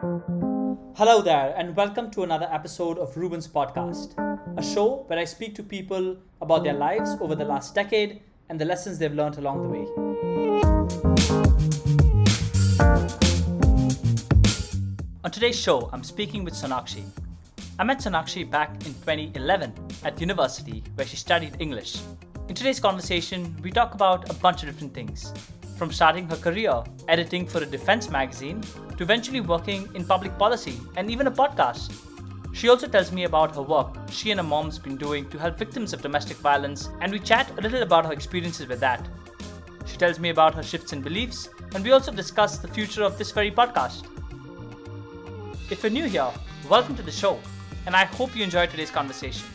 Hello there, and welcome to another episode of Reuben's Podcast, a show where I speak to people about their lives over the last decade and the lessons they've learned along the way. On today's show, I'm speaking with Sonakshi. I met Sonakshi back in 2011 at university where she studied English. In today's conversation, we talk about a bunch of different things from starting her career editing for a defense magazine to eventually working in public policy and even a podcast. She also tells me about her work she and her mom's been doing to help victims of domestic violence, and we chat a little about her experiences with that. She tells me about her shifts in beliefs, and we also discuss the future of this very podcast. If you're new here, welcome to the show, and I hope you enjoyed today's conversation.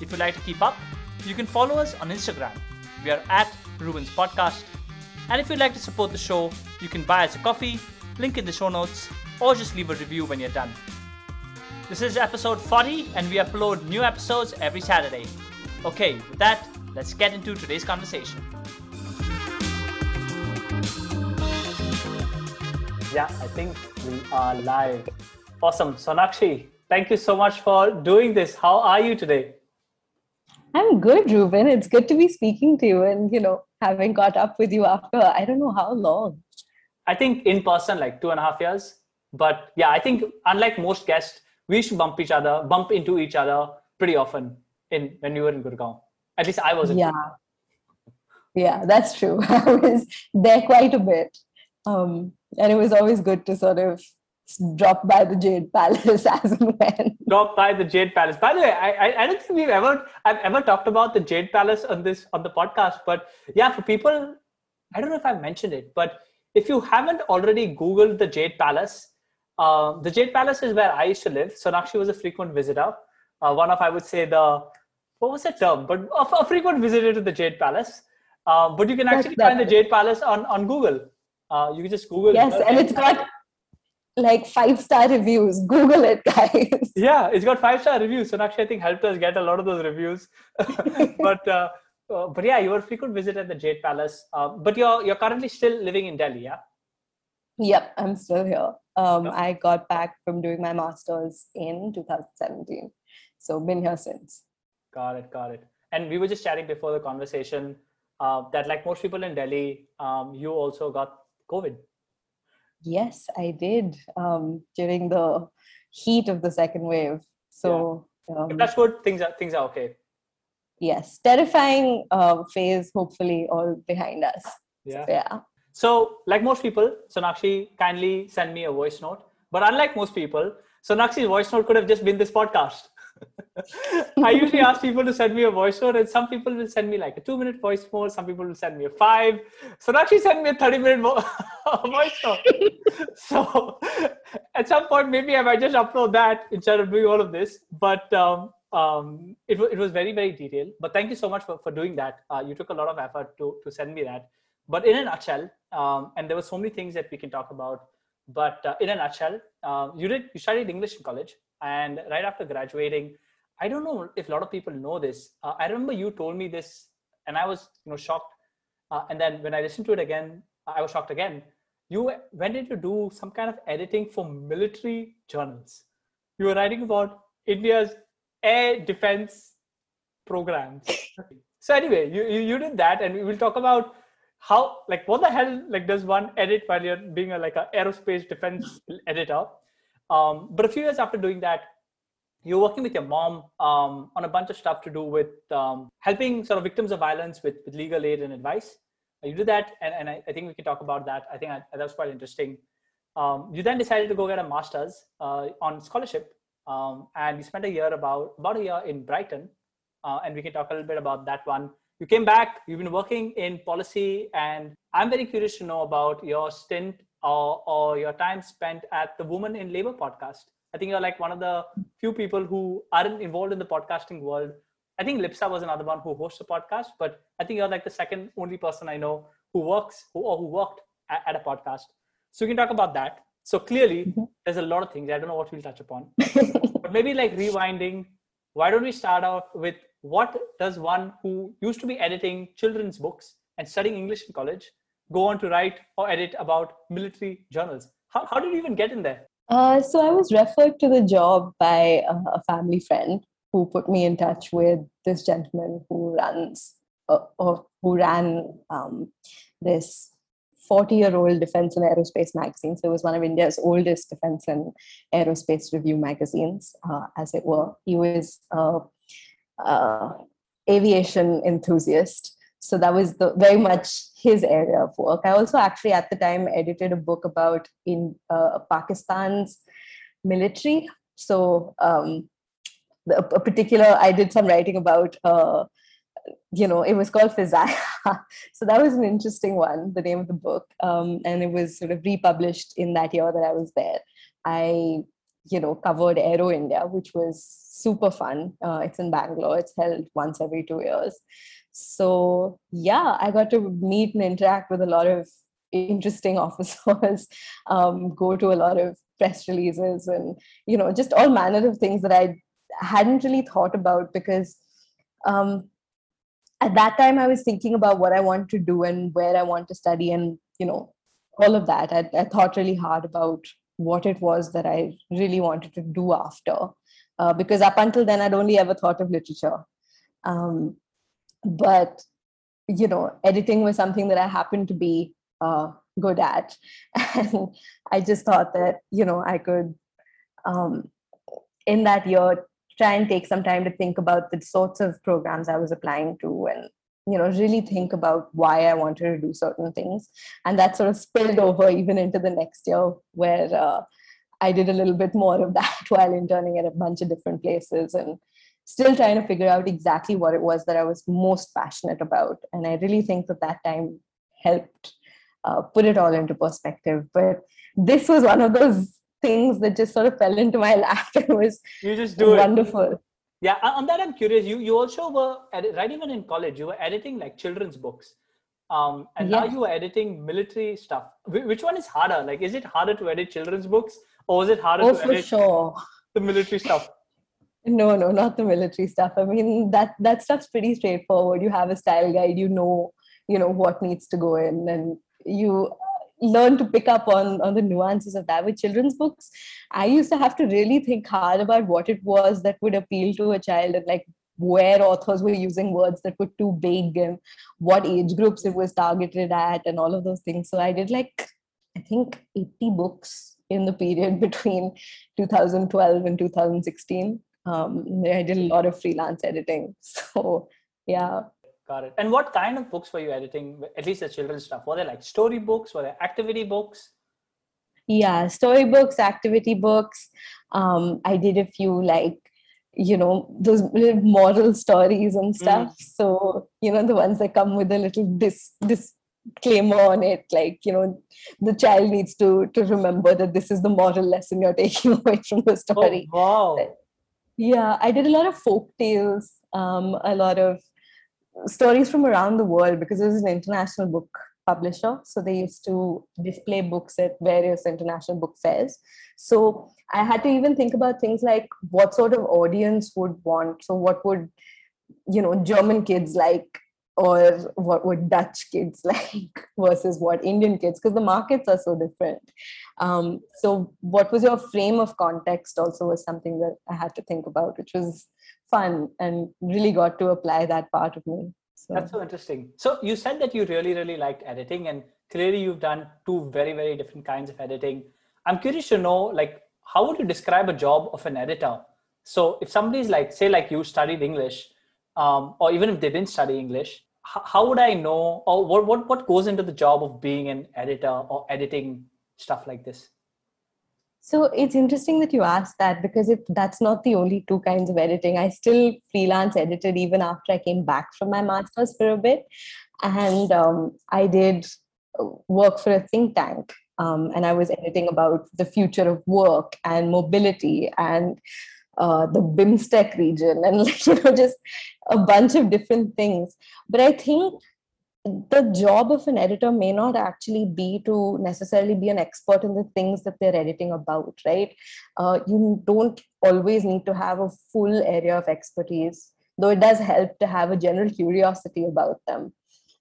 If you'd like to keep up, you can follow us on Instagram. We are at Reuben's Podcast and if you'd like to support the show, you can buy us a coffee, link in the show notes, or just leave a review when you're done. This is episode 40, and we upload new episodes every Saturday. Okay, with that, let's get into today's conversation. Yeah, I think we are live. Awesome. Sonakshi, thank you so much for doing this. How are you today? I'm good, Reuben. It's good to be speaking to you and, you know, having caught up with you after I don't know how long. I think in person, like two and a half years. But yeah, I think unlike most guests, we used to bump each other, bump into each other pretty often in when we were in Gurgaon. At least I was. yeah. Yeah, that's true. I was there quite a bit. Um, and it was always good to sort of drop by the Jade Palace as and when. Drop by the Jade Palace. By the way, I, I don't think we've ever I've ever talked about the Jade Palace on this on the podcast. But yeah, for people, I don't know if I've mentioned it, but if you haven't already Googled the Jade Palace, uh, the Jade Palace is where I used to live. Sonakshi was a frequent visitor. Uh, one of I would say the what was the term, but a, a frequent visitor to the Jade Palace. Uh, but you can actually find the Jade Palace on on Google. Uh, you can just Google. Yes, and it's got like five star reviews. Google it, guys. Yeah, it's got five star reviews. Sonakshi, I think helped us get a lot of those reviews. but uh, uh, but yeah, you were a frequent visitor at the Jade Palace. Uh, but you're you're currently still living in Delhi, yeah? Yep, I'm still here. Um, I got back from doing my masters in 2017, so been here since. Got it, got it. And we were just chatting before the conversation uh, that, like most people in Delhi, um, you also got COVID. Yes, I did um, during the heat of the second wave. So yeah. um, that's good. Things are things are okay. Yes, terrifying uh, phase. Hopefully, all behind us. Yeah. So, yeah. So, like most people, Sonakshi kindly send me a voice note. But unlike most people, Sonakshi's voice note could have just been this podcast. I usually ask people to send me a voice note, and some people will send me like a two minute voice note, some people will send me a five. Sonakshi sent me a 30 minute vo- voice note. so at some point, maybe I might just upload that instead of doing all of this. But um, um, it, w- it was very, very detailed. But thank you so much for, for doing that. Uh, you took a lot of effort to, to send me that. But in a nutshell, um, and there were so many things that we can talk about. But uh, in a nutshell, uh, you did you studied English in college and right after graduating i don't know if a lot of people know this. Uh, i remember you told me this and i was you know shocked. Uh, and then when i listened to it again i was shocked again. You went in to do some kind of editing for military journals. You were writing about india's air defense programs. So anyway you, you, you did that and we will talk about how like what the hell like does one edit while you're being a like a aerospace defense editor um, but a few years after doing that, you're working with your mom um, on a bunch of stuff to do with um, helping sort of victims of violence with, with legal aid and advice. You did that, and, and I, I, think we can talk about that. I think I, that was quite interesting. Um, you then decided to go get a master's uh, on scholarship, um, and you spent a year about about a year in Brighton, uh, and we can talk a little bit about that one. You came back. You've been working in policy, and I'm very curious to know about your stint or, or your time spent at the Woman in Labor podcast. I think you're like one of the few people who aren't involved in the podcasting world. I think Lipsa was another one who hosts a podcast, but I think you're like the second only person I know who works who, or who worked at, at a podcast. So we can talk about that. So clearly, mm-hmm. there's a lot of things. I don't know what we'll touch upon, but maybe like rewinding. Why don't we start off with what does one who used to be editing children's books and studying English in college go on to write or edit about military journals. How, how did you even get in there? Uh, so I was referred to the job by a, a, family friend who put me in touch with this gentleman who runs uh, or who ran um, this 40 year old defense and aerospace magazine. So it was one of India's oldest defense and aerospace review magazines, uh, as it were. He was an aviation enthusiast. So that was the, very much his area of work. I also actually at the time edited a book about in uh, Pakistan's military. So um, a, particular, I did some writing about uh, you know, it was called Fizaya. so that was an interesting one, the name of the book. Um, and it was sort of republished in that year that I was there. I, you know, covered Aero India, which was super fun. Uh, it's in Bangalore. It's held once every two years. So yeah, I got to meet and interact with a lot of interesting officers, um, go to a lot of press releases and, you know, just all manner of things that I hadn't really thought about because um, at that time i was thinking about what i want to do and where i want to study and you know all of that. I, I thought really hard about what it was that i really wanted to do after uh, because up until then i'd only ever thought of literature. Um, but you know editing was something that i happened to be uh, good at. And i just thought that you know i could um, in that year try and take some time to think about the sorts of programs I was applying to and you know really think about why I wanted to do certain things. And that sort of spilled over even into the next year where uh, I did a little bit more of that while interning at a bunch of different places and still trying to figure out exactly what it was that I was most passionate about and I really think that that time helped uh, put it all into perspective but this was one of those things that just sort of fell into my lap. It was you just do wonderful. It. Yeah, on that I'm curious. You you also were edit, right even in college. You were editing like children's books, um, and yes. now you are editing military stuff. Which one is harder? Like, is it harder to edit children's books, or is it harder oh, to for edit sure. the military stuff? No, no, not the military stuff. I mean that that stuff's pretty straightforward. You have a style guide. You know, you know what needs to go in, and you learn to pick up on on the nuances of that with children's books i used to have to really think hard about what it was that would appeal to a child and like where authors were using words that were too big and what age groups it was targeted at and all of those things so i did like i think 80 books in the period between 2012 and 2016 um, i did a lot of freelance editing so yeah Got it. And what kind of books were you editing? At least the children's stuff. Were they like story books? Were they activity books? Yeah, story books, activity books. Um, I did a few like you know those moral stories and mm. stuff. Mm. So you know the ones that come with a little dis disclaimer on it, like you know the child needs to to remember that this is the moral lesson you're taking away from the story. Oh, wow. Yeah, I did a lot of folk tales, um, a lot of stories from around the world because it was an international book publisher. So they used to display books at various international book fairs. So I had to even think about things like what sort of audience would want. So what would, you know, German kids like or what would Dutch kids like versus what Indian kids, because the markets are so different. Um, so, what was your frame of context also was something that I had to think about, which was fun and really got to apply that part of me. So. That's so interesting. So, you said that you really, really liked editing, and clearly you've done two very, very different kinds of editing. I'm curious to know, like, how would you describe a job of an editor? So, if somebody's like, say, like you studied English, um, or even if they didn't study English, how would I know, or what, what, what goes into the job of being an editor or editing stuff like this? So it's interesting that you asked that because if that's not the only two kinds of editing, I still freelance edited even after I came back from my master's for a bit. And um, I did work for a think tank um, and I was editing about the future of work and mobility and uh, the BIMSTEC region and like, you know just a bunch of different things. But I think the job of an editor may not actually be to necessarily be an expert in the things that they're editing about, right? Uh, you don't always need to have a full area of expertise, though it does help to have a general curiosity about them.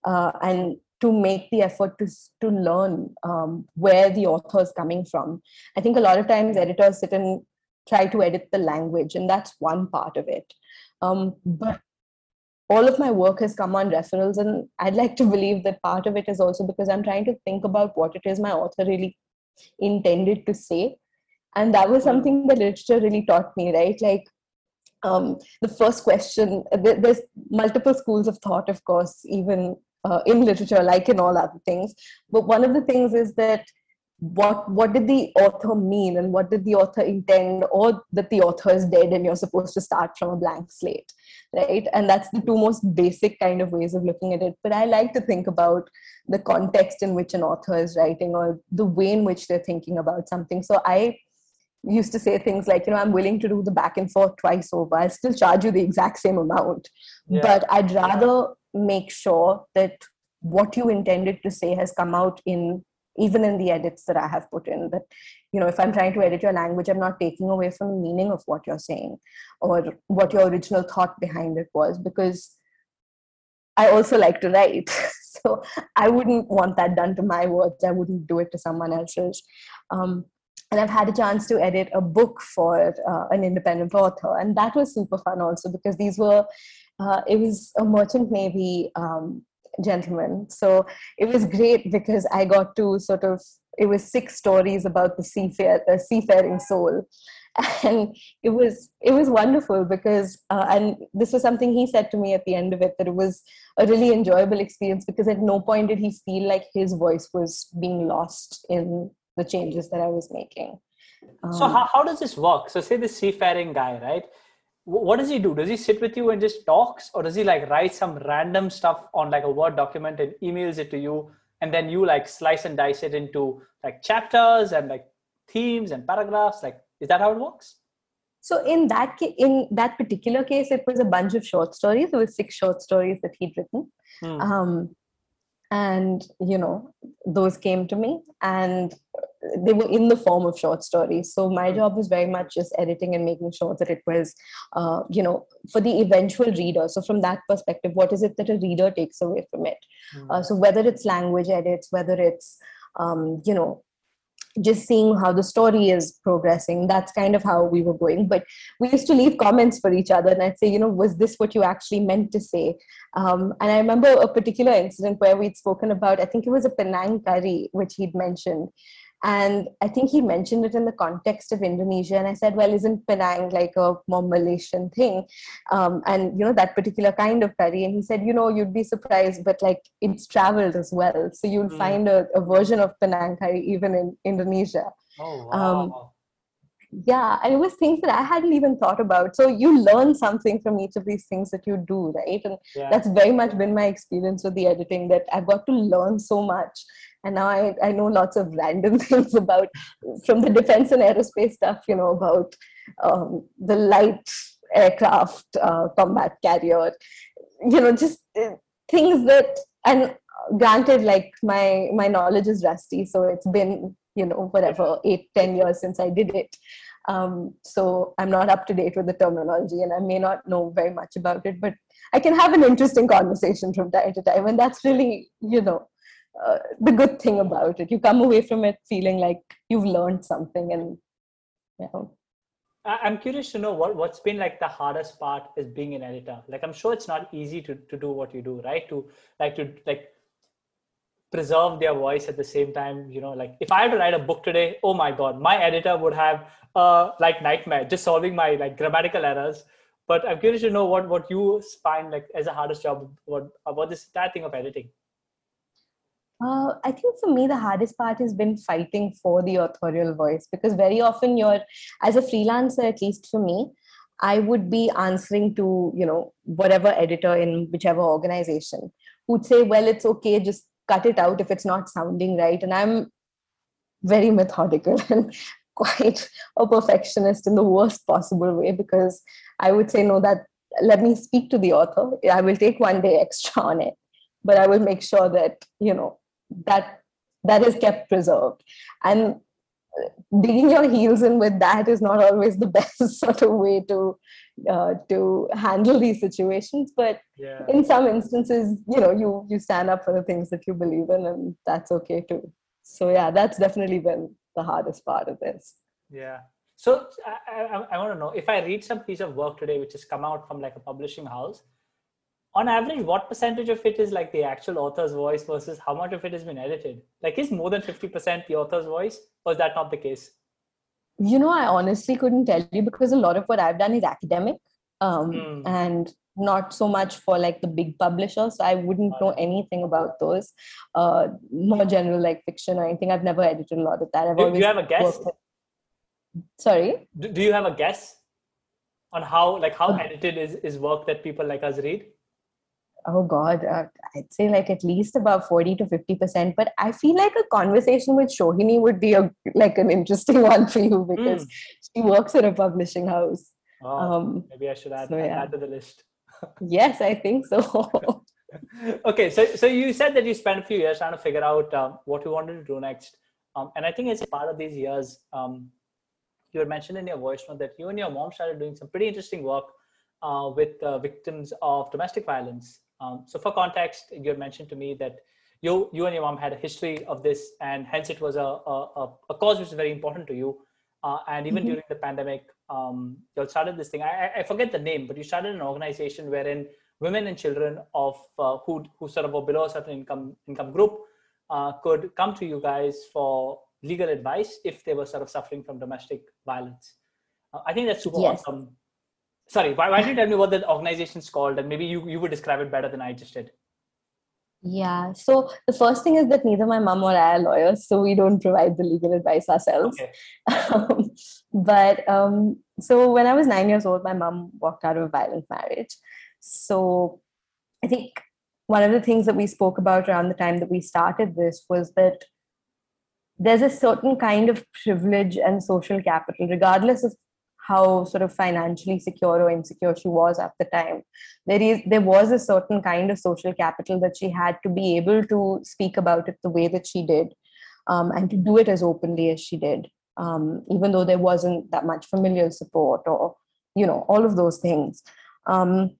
Uh, and to make the effort to to learn um, where the author is coming from. I think a lot of times editors sit and try to edit the language, and that's one part of it. Um, but all of my work has come on referrals, and I'd like to believe that part of it is also because I'm trying to think about what it is my author really intended to say, and that was hmm. something that literature really taught me. Right, like um, the first question there's multiple schools of thought of course even uh, in literature like in all other things but one of the things is that what what did the author mean and what did the author intend or that the author is dead and you're supposed to start from a blank slate right and that's the two most basic kind of ways of looking at it but i like to think about the context in which an author is writing or the way in which they're thinking about something so i used to say things like, you know, I'm willing to do the back and forth twice over. I'll still charge you the exact same amount. Yeah. But I'd rather make sure that what you intended to say has come out in even in the edits that I have put in. That, you know, if I'm trying to edit your language, I'm not taking away from the meaning of what you're saying or what your original thought behind it was, because I also like to write. so I wouldn't want that done to my words. I wouldn't do it to someone else's. Um, and I've had a chance to edit a book for uh, an independent author, and that was super fun also because these were uh, it was a merchant navy um, gentleman, so it was great because I got to sort of it was six stories about the seafare the seafaring soul, and it was it was wonderful because uh, and this was something he said to me at the end of it that it was a really enjoyable experience because at no point did he feel like his voice was being lost in the changes that I was making. Um, so how, how does this work? So say the seafaring guy, right? What does he do? Does he sit with you and just talks, or does he like write some random stuff on like a Word document and emails it to you, and then you like slice and dice it into like chapters and like themes and paragraphs? Like, is that how it works? So in that ca- in that particular case, it was a bunch of short stories. It was six short stories that he'd written. Hmm. Um, and you know those came to me and they were in the form of short stories. So my job was very much just editing and making sure that it was uh, you know for the eventual reader. So from that perspective what is it that a reader takes away from it? Mm. uh, so whether it's language edits whether it's um, you know just seeing how the story is progressing that's kind of how we were going. But we used to leave comments for each other and i'd say you know was this what you actually meant to say? Um, and i remember a particular incident where we'd spoken about i think it was a penang curry which he'd mentioned and I think he mentioned it in the context of Indonesia. And I said, well, isn't Penang like a more Malaysian thing? Um, and, you know, that particular kind of curry. And he said, you know, you'd be surprised, but like it's traveled as well. So you'll mm. find a, a, version of Penang curry even in Indonesia. Oh, wow. Um, yeah and it was things that i hadn't even thought about so you learn something from each of these things that you do right and yeah. that's very much been my experience with the editing that i've got to learn so much and now I, I know lots of random things about from the defense and aerospace stuff you know about um, the light aircraft uh, combat carrier you know just uh, things that and granted like my my knowledge is rusty so it's been you know whatever eight ten years since i did it. Um, so i'm not up to date with the terminology and i may not know very much about it but i can have an interesting conversation from time to time and that's really you know uh, the good thing about it. You come away from it feeling like you've learned something, and you know. I'm curious to know what what's been like the hardest part is being an editor. Like I'm sure it's not easy to to do what you do, right? To like to like preserve their voice at the same time. You know, like if I had to write a book today, oh my god, my editor would have uh like nightmare just solving my like grammatical errors. But I'm curious to know what what you find like as the hardest job what about this entire thing of editing. Uh, I think for me, the hardest part has been fighting for the authorial voice because very often you're, as a freelancer, at least for me, I would be answering to, you know, whatever editor in whichever organization who'd say, well, it's okay, just cut it out if it's not sounding right. And I'm very methodical and quite a perfectionist in the worst possible way because I would say, no, that let me speak to the author. I will take one day extra on it, but I will make sure that, you know, that that is kept preserved. And digging your heels in with that is not always the best sort of way to uh, to handle these situations. But yeah. in some instances you know you you stand up for the things that you believe in and that's okay too. So yeah that's definitely been the hardest part of this. Yeah. So I, I, I want to know if i read some piece of work today which has come out from like a publishing house on average what percentage of it is like the actual author's voice versus how much of it has been edited? Like is more than 50% the author's voice or is that not the case? You know i honestly couldn't tell you because a lot of what i've done is academic um, mm. and not so much for like the big publishers so i wouldn't know anything about those uh, more general like fiction or anything. I've never edited a lot of that. I've do, do you have a guess? sorry? Do, do you have a guess on how like how edited is, is work that people like us read oh god uh, i'd say like at least about 40 to 50 percent but i feel like a conversation with shohini would be a like an interesting one for you because mm. she works at a publishing house. Oh, um, maybe i should add, so, yeah. add to the list. Yes i think so. Okay so so you said that you spent a few years trying to figure out um, what you wanted to do next. Um, and i think as part of these years um, you had mentioned in your voice note that you and your mom started doing some pretty interesting work uh, with uh, victims of domestic violence um, so for context, you had mentioned to me that you you and your mom had a history of this, and hence it was a a, a cause which is very important to you. Uh, and even mm-hmm. during the pandemic, um, you started this thing. I, I forget the name, but you started an organization wherein women and children of uh, who who sort of were below a certain income income group uh, could come to you guys for legal advice if they were sort of suffering from domestic violence. Uh, I think that's super yes. awesome sorry why, why don't you tell me what the organization's called? And maybe you, you would describe it better than i just did. Yeah so the first thing is that neither my mom or i are lawyers so we don't provide the legal advice ourselves. Okay. um, but um, so when i was nine years old my mom walked out of a violent marriage. So i think one of the things that we spoke about around the time that we started this was that there's a certain kind of privilege and social capital regardless of how sort of financially secure or insecure she was at the time. There is there was a certain kind of social capital that she had to be able to speak about it the way that she did um, and to do it as openly as she did um, even though there wasn't that much familial support or you know all of those things. Um,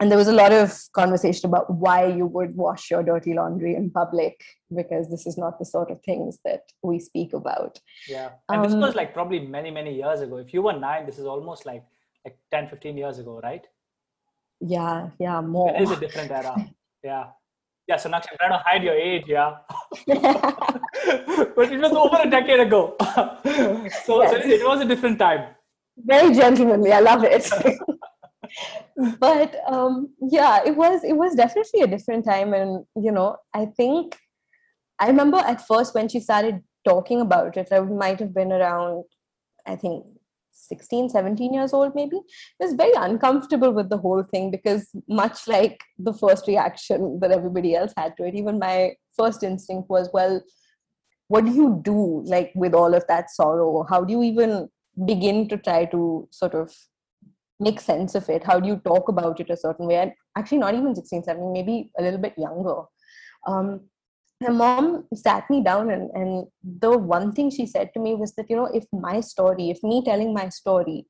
and there was a lot of conversation about why you would wash your dirty laundry in public because this is not the sort of things that we speak about. Yeah. And um, this was like probably many many years ago. If you were nine this is almost like like 10 15 years ago right? Yeah yeah more. It is a different era. Yeah. Yeah so i'm trying to hide your age yeah. But it was over a decade ago. So, yes. so it was a different time. Very gentlemanly i love it but um, yeah, it was it was definitely a different time, and you know, I think I remember at first when she started talking about it, I might have been around, I think 16 17 years old maybe. Was very uncomfortable with the whole thing because much like the first reaction that everybody else had to it even my first instinct was well what do you do like with all of that sorrow? How do you even begin to try to sort of make sense of it. How do you talk about it a certain way? And actually not even 16 17 maybe a little bit younger. Um, my mom sat me down and, and the one thing she said to me was that you know if my story if me telling my story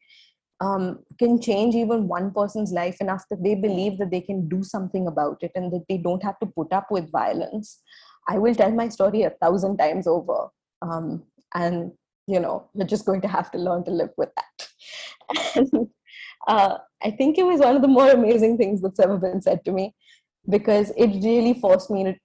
um, can change even one person's life enough that they believe that they can do something about it and that they don't have to put up with violence i will tell my story a thousand times over. Um, and you know you're just going to have to learn to live with that. And uh, I think it was one of the more amazing things that's ever been said to me because it really forced me to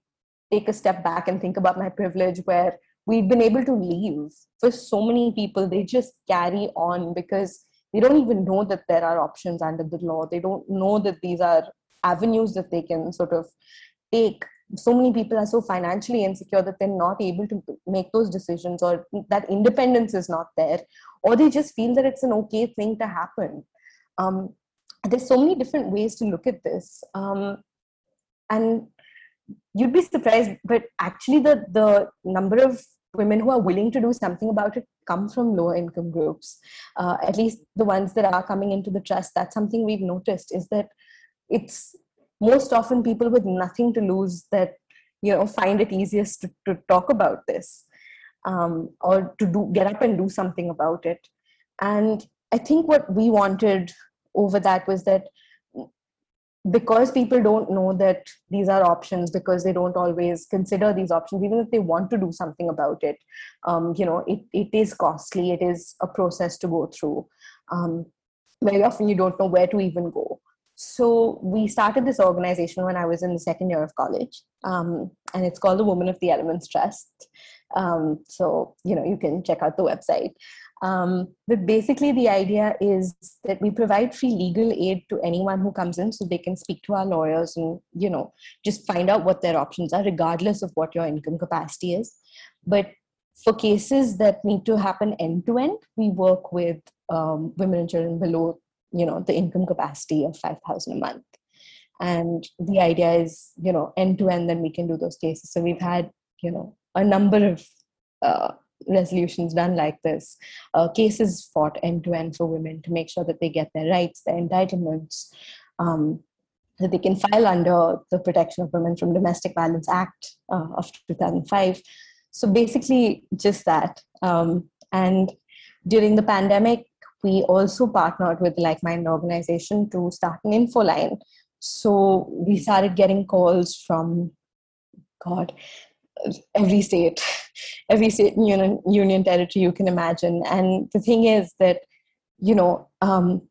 take a step back and think about my privilege where we've been able to leave. For so many people, they just carry on because they don't even know that there are options under the law. They don't know that these are avenues that they can sort of take. So many people are so financially insecure that they're not able to make those decisions, or that independence is not there, or they just feel that it's an okay thing to happen um, there's so many different ways to look at this. Um, and you'd be surprised but actually the the number of women who are willing to do something about it come from lower income groups. Uh, at least the ones that are coming into the trust that's something we've noticed is that it's most often people with nothing to lose that you know find it easiest to, to talk about this um, or to do get up and do something about it. And i think what we wanted over that was that because people don't know that these are options because they don't always consider these options even if they want to do something about it um, you know it, it is costly it is a process to go through. Um, very often you don't know where to even go. So we started this organization when i was in the second year of college um, and it's called the woman of the elements trust. Um, so you know you can check out the website um, but basically, the idea is that we provide free legal aid to anyone who comes in so they can speak to our lawyers and, you know, just find out what their options are, regardless of what your income capacity is. But for cases that need to happen end to end, we work with um, women and children below, you know, the income capacity of 5,000 a month. And the idea is, you know, end to end, then we can do those cases. So we've had, you know, a number of uh, resolutions done like this, uh, cases fought end to end for women to make sure that they get their rights, their entitlements, um, that they can file under the Protection of Women from Domestic Violence Act uh, of 2005. So basically, just that. Um, and during the pandemic, we also partnered with like minded organization to start an info line. So we started getting calls from God, every state, every state union, union territory you can imagine. And the thing is that, you know, um,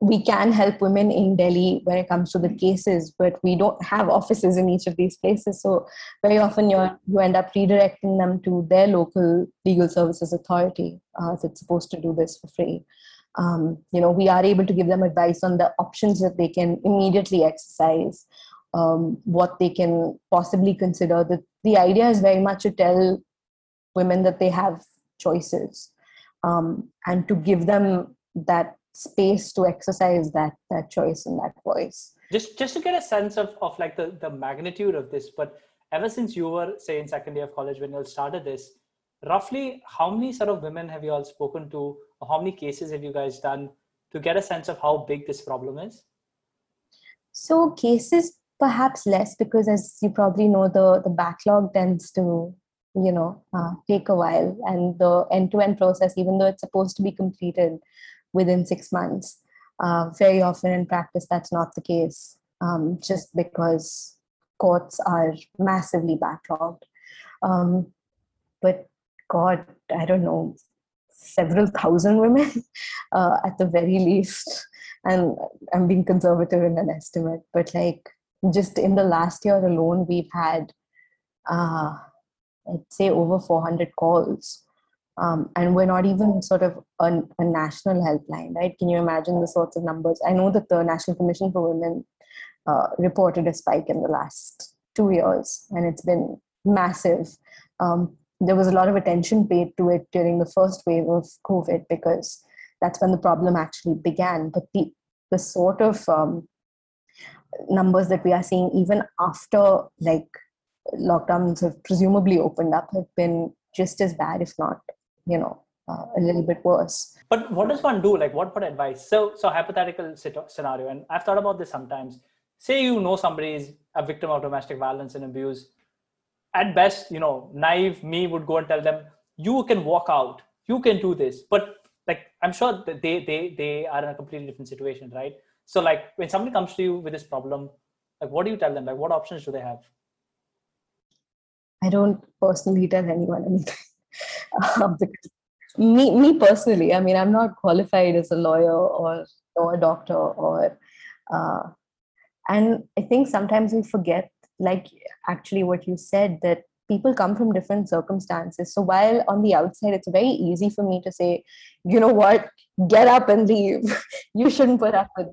we can help women in Delhi when it comes to the cases, but we don't have offices in each of these places. So very often you you end up redirecting them to their local legal services authority uh, that's supposed to do this for free. Um, you know, we are able to give them advice on the options that they can immediately exercise um, what they can possibly consider. The, the idea is very much to tell women that they have choices um, and to give them that space to exercise that that choice and that voice. Just just to get a sense of of like the the magnitude of this but ever since you were say in second year of college when you all started this roughly how many sort of women have you all spoken to or how many cases have you guys done to get a sense of how big this problem is? So cases perhaps less because as you probably know the the backlog tends to you know uh, take a while and the end-to-end process even though it's supposed to be completed within six months uh, very often in practice that's not the case um, just because courts are massively backlogged. Um, but god i don't know several thousand women uh, at the very least. And i'm being conservative in an estimate but like just in the last year alone, we've had, uh, I'd say, over 400 calls. Um, and we're not even sort of a, a, national helpline, right? Can you imagine the sorts of numbers? I know that the National Commission for Women uh, reported a spike in the last two years, and it's been massive. Um, there was a lot of attention paid to it during the first wave of COVID because that's when the problem actually began. But the the sort of um, numbers that we are seeing even after like lockdowns have presumably opened up have been just as bad if not you know uh, a little bit worse. But what does one do? Like what what advice? So so hypothetical scenario and i've thought about this sometimes. Say you know somebody is a victim of domestic violence and abuse. At best you know naive me would go and tell them you can walk out. You can do this. But like i'm sure that they they they are in a completely different situation right so like when somebody comes to you with this problem like what do you tell them like what options do they have i don't personally tell anyone anything um, me me personally i mean i'm not qualified as a lawyer or or a doctor or uh, and i think sometimes we forget like actually what you said that people come from different circumstances. So while on the outside, it's very easy for me to say, you know what, get up and leave. you shouldn't put up with.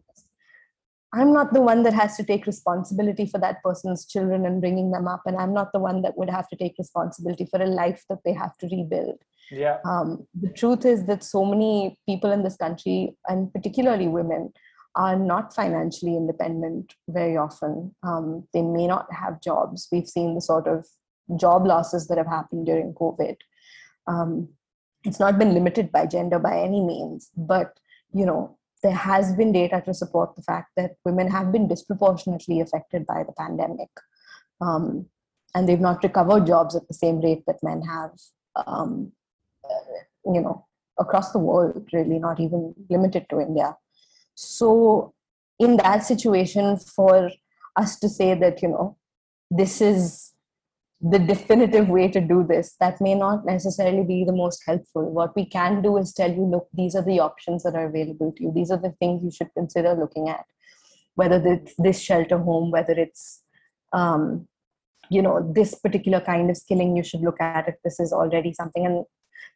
I'm not the one that has to take responsibility for that person's children and bringing them up. And I'm not the one that would have to take responsibility for a life that they have to rebuild. Yeah. Um, the truth is that so many people in this country, and particularly women, are not financially independent very often. Um, they may not have jobs. We've seen the sort of job losses that have happened during COVID. Um, it's not been limited by gender by any means, but you know there has been data to support the fact that women have been disproportionately affected by the pandemic, um, and they've not recovered jobs at the same rate that men have. um, uh, you know, across the world, really, not even limited to India. So, in that situation, for us to say that, you know, this is the definitive way to do this, that may not necessarily be the most helpful. What we can do is tell you, look, these are the options that are available to you. These are the things you should consider looking at, whether it's this shelter home, whether it's um, you know this particular kind of skilling you should look at if this is already something and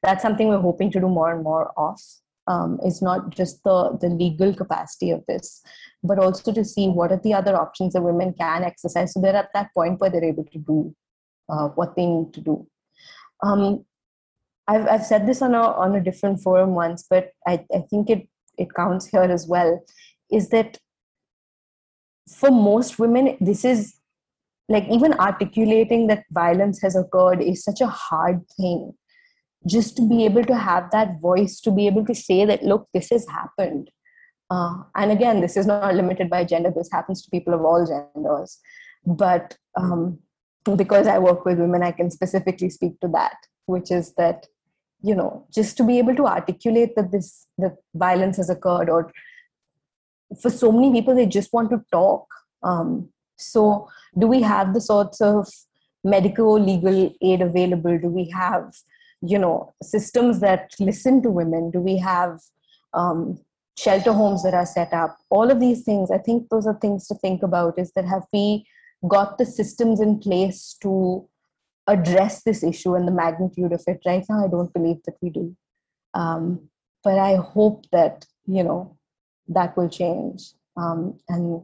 that's something we're hoping to do more and more of um, it's not just the the legal capacity of this but also to see what are the other options that women can exercise so they're at that point where they're able to do uh, what they need to do. Um, I've, I've said this on a on a different forum once but I, I think it it counts here as well is that for most women this is like even articulating that violence has occurred is such a hard thing. Just to be able to have that voice to be able to say that look this has happened. Uh, and again this is not limited by gender. This happens to people of all genders. But um, because i work with women i can specifically speak to that which is that you know just to be able to articulate that this that violence has occurred or for so many people they just want to talk um, so, do we have the sorts of medical legal aid available? Do we have, you know, systems that listen to women? Do we have um, shelter homes that are set up? All of these things, I think those are things to think about. Is that have we got the systems in place to address this issue and the magnitude of it? Right now, I don't believe that we do. Um, but I hope that you know that will change um, and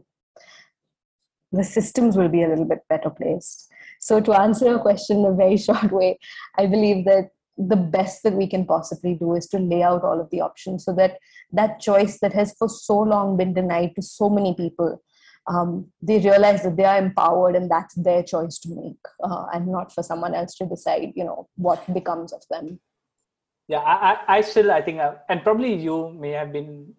the systems will be a little bit better placed. So, to answer your question in a very short way, I believe that the best that we can possibly do is to lay out all of the options so that that choice that has for so long been denied to so many people um, they realize that they are empowered and that's their choice to make uh, and not for someone else to decide you know what becomes of them. Yeah i, I still i think uh, and probably you may have been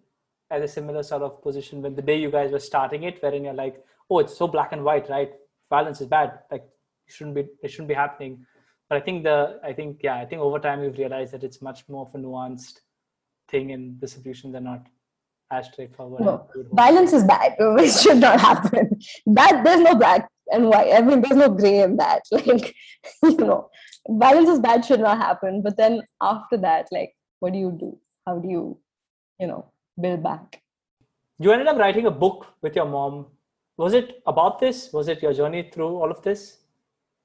at a similar sort of position when the day you guys were starting it wherein you're like oh it's so black and white right? Violence is bad. Like it shouldn't be it shouldn't be happening. But i think the i think yeah i think over time we've realized that it's much more of a nuanced thing and the solutions are not as straightforward no. violence is bad it should not happen that there's no black and white i mean there's no gray in that like you know violence is bad should not happen but then after that like what do you do how do you you know build back you ended up writing a book with your mom was it about this? Was it your journey through all of this?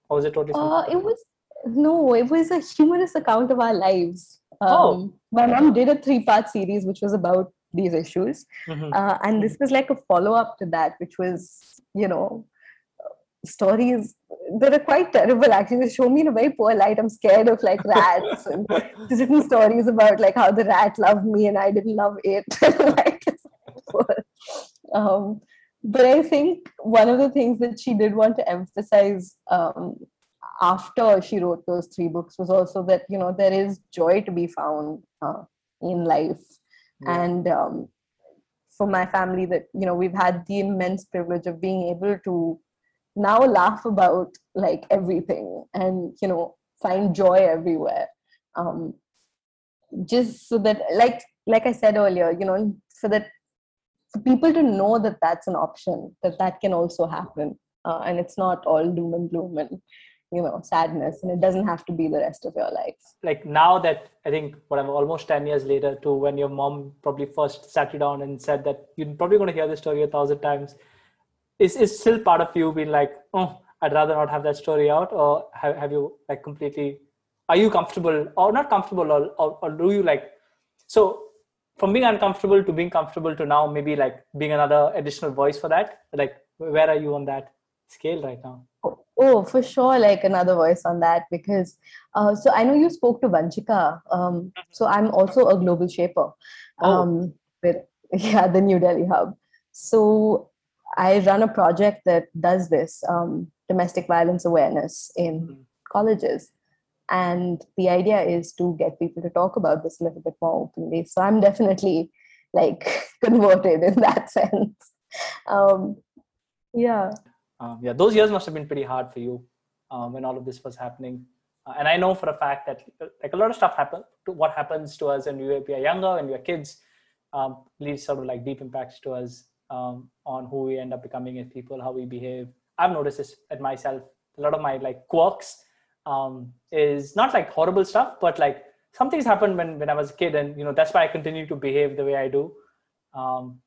Or was it totally uh, it was no, it was a humorous account of our lives. Um, oh. My mom did a three part series which was about these issues. Mm-hmm. Uh, and this was like a follow up to that, which was, you know, stories that are quite terrible actually. They show me in a very poor light. I'm scared of like rats and written stories about like how the rat loved me and i didn't love it. Like, um, but I think one of the things that she did want to emphasize um, after she wrote those three books was also that you know there is joy to be found uh, in life, yeah. and um, for my family that you know we've had the immense privilege of being able to now laugh about like everything and you know find joy everywhere um, just so that like like i said earlier you know so that for people to know that that's an option that that can also happen uh, and it's not all doom and gloom and you know sadness and it doesn't have to be the rest of your life. Like now that i think whatever almost 10 years later to when your mom probably first sat you down and said that you're probably going to hear this story a thousand times is is still part of you being like oh i'd rather not have that story out or have, have you like completely are you comfortable or not comfortable or, or, or do you like so from being uncomfortable to being comfortable to now maybe like being another additional voice for that like where are you on that scale right now oh, oh for sure like another voice on that because uh, so i know you spoke to vanchika um, so i'm also a global shaper oh. um, with yeah the new delhi hub. So i run a project that does this um, domestic violence awareness in mm-hmm. colleges. And the idea is to get people to talk about this a little bit more openly. So i'm definitely like converted in that sense. Um, yeah um, yeah those years must have been pretty hard for you um, when all of this was happening Uh, and I know for a fact that like a lot of stuff happen to what happens to us when we are younger, when we are kids, um, leaves sort of like deep impacts to us um, on who we end up becoming as people, how we behave. I've noticed this at myself. A lot of my like quirks um, is not like horrible stuff, but like some things happened when when I was a kid, and you know that's why I continue to behave the way I do. Um,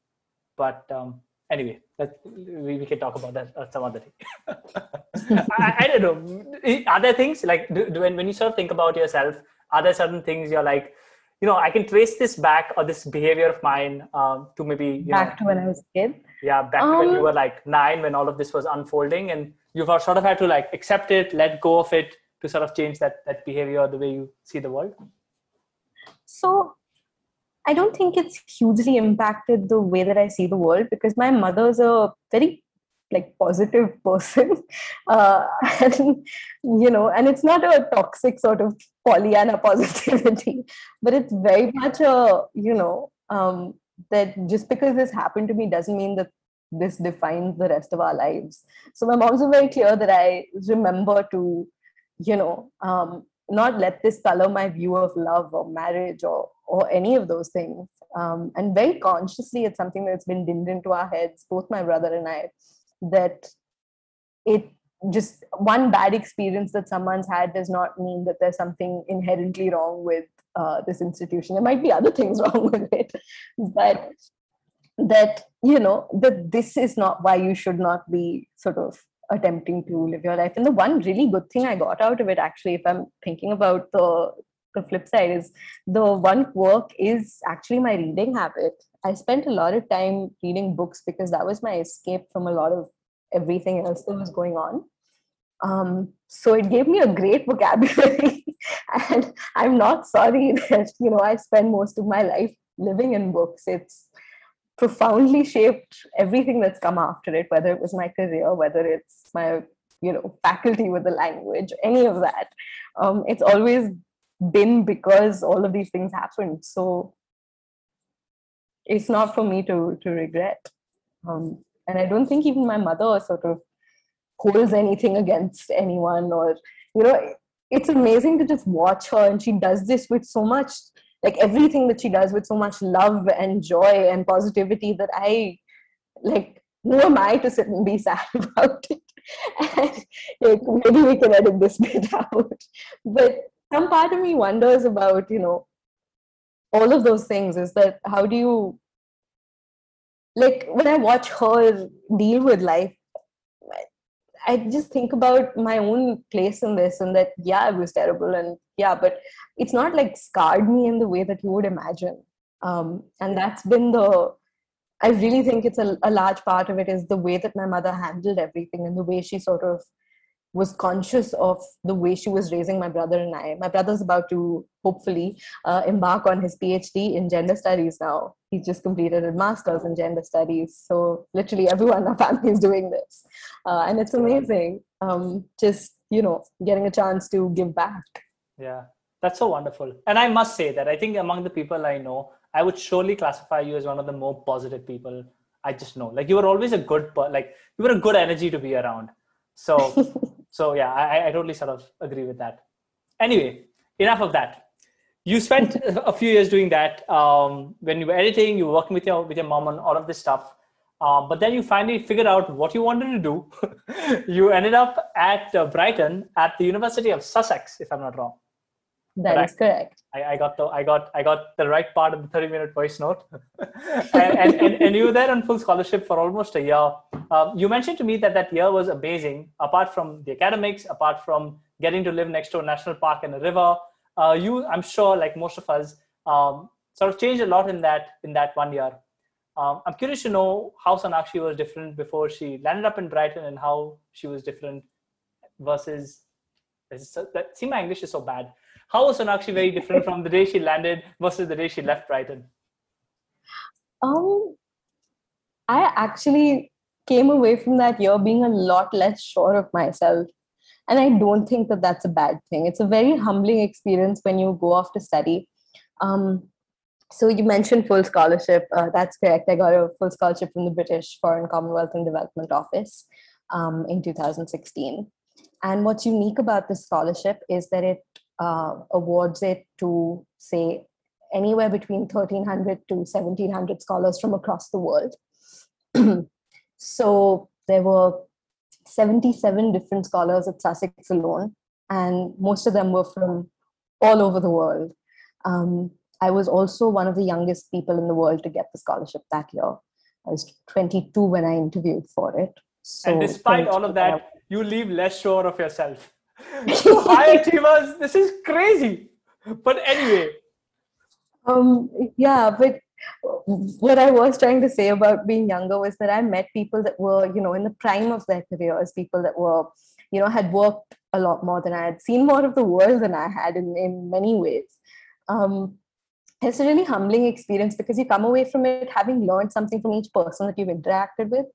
but um, anyway, that we, we can talk about that uh, some other day. I, I, don't know. Are there things like do, do, when when you sort of think about yourself? Are there certain things you're like, you know, I can trace this back or this behavior of mine um, to maybe back know, to when I was a kid. Yeah, back um, to when you um, were like nine, when all of this was unfolding, and you've sort of had to like accept it, let go of it to sort of change that that behavior, the way you see the world. So I don't think it's hugely impacted the way that I see the world because my mother's a very like positive person. Uh, and you know and it's not a toxic sort of pollyanna positivity but it's very much a you know um, that just because this happened to me doesn't mean that this defines the rest of our lives. So my mom's very clear that i remember to you know um, not let this color my view of love or marriage or or any of those things. Um, and very consciously it's something that's been dinned into our heads both my brother and i that it just one bad experience that someone's had does not mean that there's something inherently wrong with uh, this institution. There might be other things wrong with it but that you know that this is not why you should not be sort of attempting to live your life. And the one really good thing i got out of it actually if i'm thinking about the the flip side is the one quirk is actually my reading habit I spent a lot of time reading books because that was my escape from a lot of everything else that was going on. Um, so it gave me a great vocabulary, and I'm not sorry that you know I spend most of my life living in books. It's profoundly shaped everything that's come after it, whether it was my career, whether it's my you know faculty with the language, any of that. Um, it's always been because all of these things happened. So it's not for me to to regret. Um, and i don't think even my mother sort of holds anything against anyone or you know it's amazing to just watch her and she does this with so much like everything that she does with so much love and joy and positivity that i like who am i to sit and be sad about it? And, like, maybe we can edit this bit out. But some part of me wonders about you know all of those things is that how do you like when i watch her deal with life i just think about my own place in this and that yeah it was terrible and yeah but it's not like scarred me in the way that you would imagine. Um, and that's been the i really think it's a, a large part of it is the way that my mother handled everything and the way she sort of was conscious of the way she was raising my brother and I. My brother's about to hopefully uh, embark on his PhD in gender studies now. He just completed a master's in gender studies. So literally everyone in our family is doing this. Uh, and it's amazing. Um, just, you know, getting a chance to give back. Yeah, that's so wonderful. And I must say that I think among the people I know, I would surely classify you as one of the more positive people I just know. Like you were always a good, like you were a good energy to be around. So so yeah I, I totally sort of agree with that. Anyway enough of that. You spent a few years doing that um, when you were editing you were working with your with your mom on all of this stuff. Uh, but then you finally figured out what you wanted to do. You ended up at uh, brighton at the university of sussex if i'm not wrong that is correct. I, I, got the I got I got the right part of the 30 minute voice note, and, and, and, and, you were there on full scholarship for almost a year. Um, you mentioned to me that that year was amazing. Apart from the academics, apart from getting to live next to a national park and a river, uh, you I'm sure like most of us um, sort of changed a lot in that in that one year. Um, I'm curious to know how Sonakshi was different before she landed up in Brighton and how she was different versus. That, see, my English is so bad how was Sonakshi very different from the day she landed versus the day she left Brighton? Um, I actually came away from that year being a lot less sure of myself. And I don't think that that's a bad thing. It's a very humbling experience when you go off to study. Um, so you mentioned full scholarship. Uh, that's correct. I got a full scholarship from the British Foreign Commonwealth and Development Office um, in 2016 and what's unique about this scholarship is that it uh, awards it to, say, anywhere between 1300 to 1700 scholars from across the world. so there were 77 different scholars at Sussex alone, and most of them were from all over the world. Um, I was also one of the youngest people in the world to get the scholarship that year. I was 22 when I interviewed for it. So and despite all of that, you leave less sure of yourself. High achievers, this is crazy. But anyway. Um, yeah, but what I was trying to say about being younger was that I met people that were, you know, in the prime of their careers, people that were, you know, had worked a lot more than I had, seen more of the world than I had in, in many ways. Um, it's a really humbling experience because you come away from it having learned something from each person that you've interacted with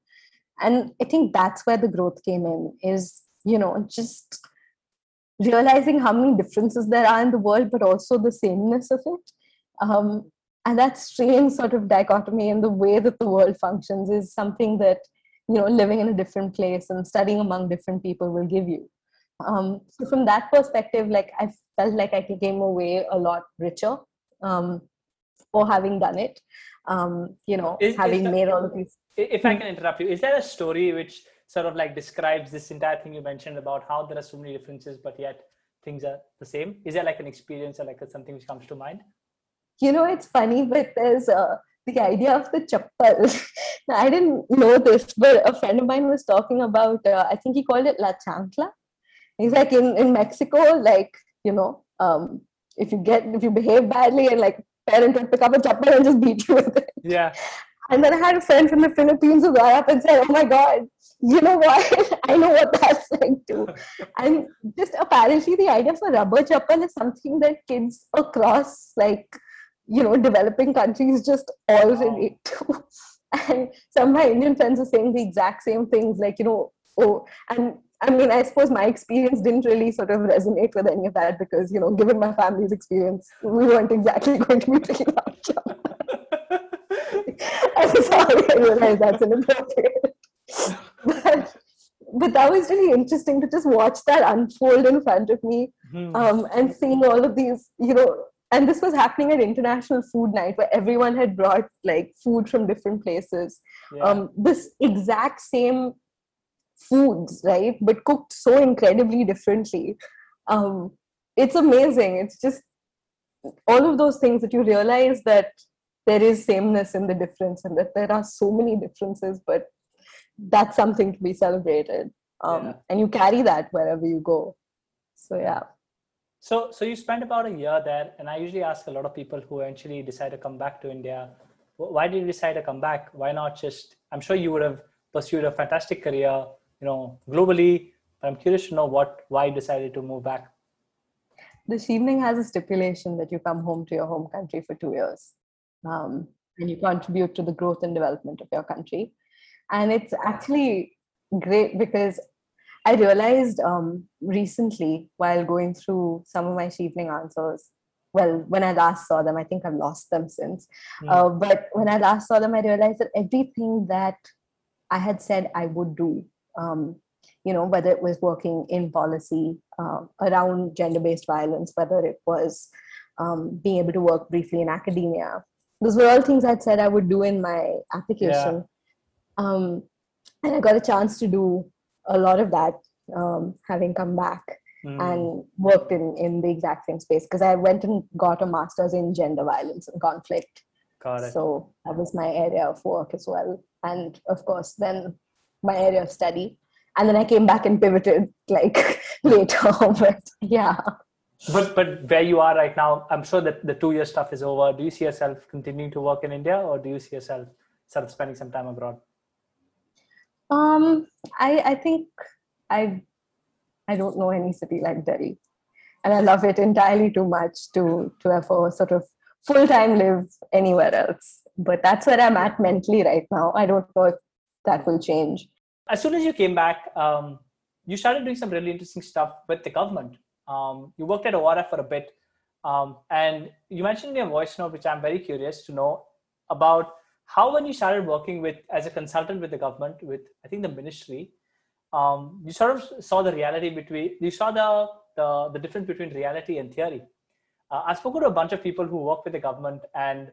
and i think that's where the growth came in is you know just realizing how many differences there are in the world but also the sameness of it. Um, and that strange sort of dichotomy in the way that the world functions is something that you know living in a different place and studying among different people will give you. Um, so from that perspective like i felt like i came away a lot richer um, for having done it. Um, you know is, having is made all of these if i can interrupt you is there a story which sort of like describes this entire thing you mentioned about how there are so many differences but yet things are the same. Is there like an experience or like a, something which comes to mind? You know it's funny but there's uh, the idea of the chappal. I didn't know this but a friend of mine was talking about uh, i think he called it la chancla. He's like in in mexico like you know um if you get if you behave badly and like parent would pick up a chappal and just beat you with it. Yeah and then I had a friend from the Philippines who got up and said, Oh my God, you know what? I know what that's like too. and just apparently the idea for rubber chappal is something that kids across like, you know, developing countries just all relate to. and some of my Indian friends are saying the exact same things, like, you know, oh, and I mean, I suppose my experience didn't really sort of resonate with any of that because, you know, given my family's experience, we weren't exactly going to be picking up I'm sorry, I realize that's inappropriate. but, but that was really interesting to just watch that unfold in front of me mm-hmm. um, and seeing all of these, you know, and this was happening at International Food Night where everyone had brought like food from different places. Yeah. Um, this exact same foods, right, but cooked so incredibly differently. Um, it's amazing. It's just all of those things that you realize that there is sameness in the difference and that there are so many differences but that's something to be celebrated. Um, yeah. and you carry that wherever you go. So yeah. So so you spent about a year there and i usually ask a lot of people who eventually decide to come back to india why did you decide to come back? Why not just i'm sure you would have pursued a fantastic career you know globally but i'm curious to know what why you decided to move back. Chevening has a stipulation that you come home to your home country for two years um, and you contribute to the growth and development of your country. And it's actually great because I realized um, recently while going through some of my Chevening answers. Well, when I last saw them, I think I've lost them since. Mm. Uh, but when I last saw them, I realized that everything that I had said I would do, um, you know, whether it was working in policy uh, around gender based violence, whether it was um, being able to work briefly in academia, those were all things I'd said I would do in my application. Yeah. Um, and I got a chance to do a lot of that, um, having come back mm. and worked in, in the exact same space because I went and got a master's in gender violence and conflict. Got it. So that was my area of work as well. And of course, then my area of study. And then I came back and pivoted like later. but yeah but but where you are right now i'm sure that the two year stuff is over. Do you see yourself continuing to work in india or do you see yourself sort of spending some time abroad? Um i i think i i don't know any city like delhi. And i love it entirely too much to to ever sort of full time live anywhere else. But that's where i'm at mentally right now. I don't know if that will change. As soon as you came back um, you started doing some really interesting stuff with the government um, you worked at ORF for a bit, um, and you mentioned in your voice note, which I'm very curious to know about how when you started working with as a consultant with the government, with I think the ministry, um, you sort of saw the reality between you saw the the, the difference between reality and theory. Uh, I've spoken to a bunch of people who work with the government, and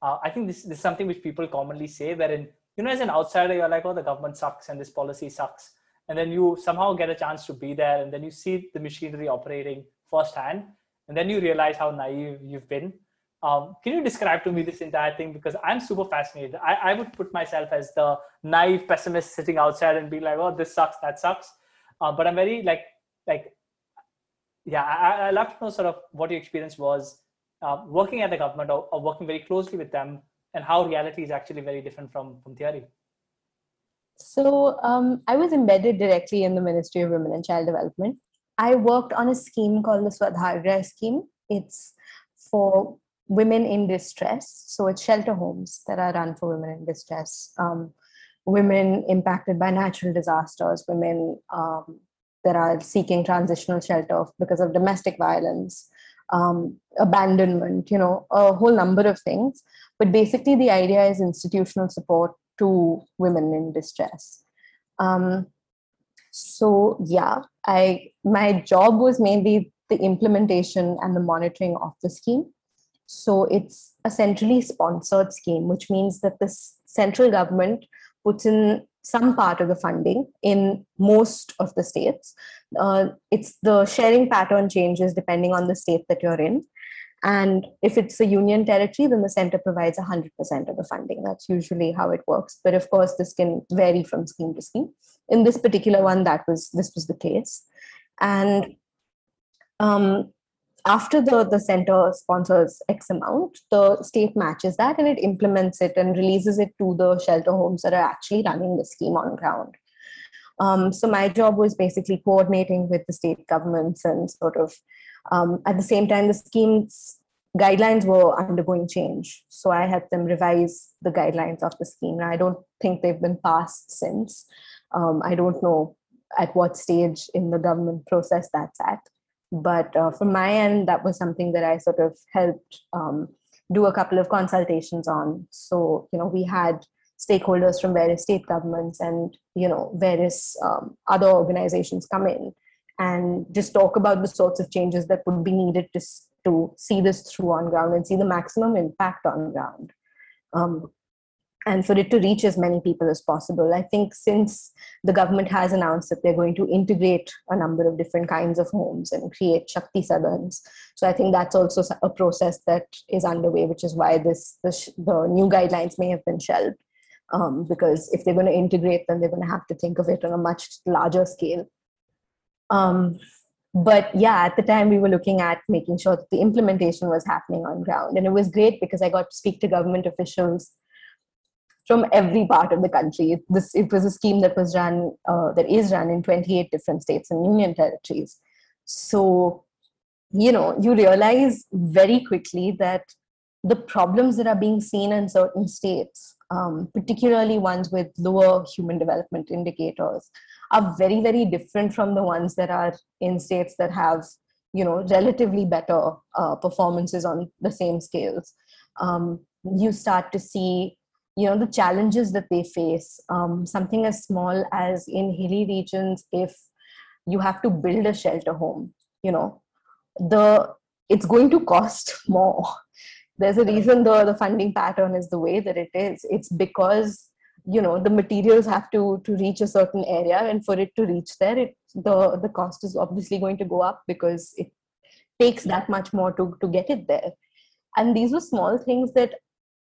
uh, I think this, this is something which people commonly say, wherein you know, as an outsider, you're like, oh, the government sucks and this policy sucks, and then you somehow get a chance to be there, and then you see the machinery operating firsthand, and then you realize how naive you've been um, can you describe to me this entire thing? Because I'm super fascinated. I, I would put myself as the naive pessimist sitting outside and be like, oh, this sucks, that sucks. Uh, but I'm very like, like, yeah, I, I love to know sort of what your experience was uh, working at the government or, or working very closely with them and how reality is actually very different from, from theory. So um, I was embedded directly in the Ministry of Women and Child Development. I worked on a scheme called the Swadhar Greh scheme. It's for women in distress. So it's shelter homes that are run for women in distress, um, women impacted by natural disasters, women um, that are seeking transitional shelter because of domestic violence, um, abandonment, you know, a whole number of things. But basically, the idea is institutional support to women in distress. Um, so yeah, I my job was mainly the implementation and the monitoring of the scheme. So it's a centrally sponsored scheme, which means that the central government puts in some part of the funding in most of the states. Uh, it's the sharing pattern changes depending on the state that you're in. And if it's a union territory, then the center provides 100% of the funding. That's usually how it works. But of course, this can vary from scheme to scheme. In this particular one, that was this was the case. And um, after the, the center sponsors X amount, the state matches that and it implements it and releases it to the shelter homes that are actually running the scheme on ground. Um, so my job was basically coordinating with the state governments and sort of um, at the same time the scheme's guidelines were undergoing change. So I helped them revise the guidelines of the scheme. Now, I don't think they've been passed since. Um, I don't know at what stage in the government process that's at but uh, from my end that was something that i sort of helped um, do a couple of consultations on so you know we had stakeholders from various state governments and you know various um, other organizations come in and just talk about the sorts of changes that would be needed to, to see this through on ground and see the maximum impact on ground um, and for it to reach as many people as possible. I think since the government has announced that they're going to integrate a number of different kinds of homes and create Shakti Sadans, so I think that's also a process that is underway, which is why this, the new guidelines may have been shelved. Um, because if they're going to integrate them, they're going to have to think of it on a much larger scale. Um, but yeah, at the time we were looking at making sure that the implementation was happening on ground, and it was great because I got to speak to government officials from every part of the country. This it was a scheme that was run uh, that is run in 28 different states and union territories. So, you know, you realize very quickly that the problems that are being seen in certain states, um, particularly ones with lower human development indicators, are very very different from the ones that are in states that have you know relatively better uh, performances on the same scales. Um, you start to see you know the challenges that they face. Um, something as small as in hilly regions if you have to build a shelter home you know the it's going to cost more. There's a reason the the funding pattern is the way that it is. It's because you know the materials have to to reach a certain area and for it to reach there it the the cost is obviously going to go up because it takes that much more to to get it there. And these were small things that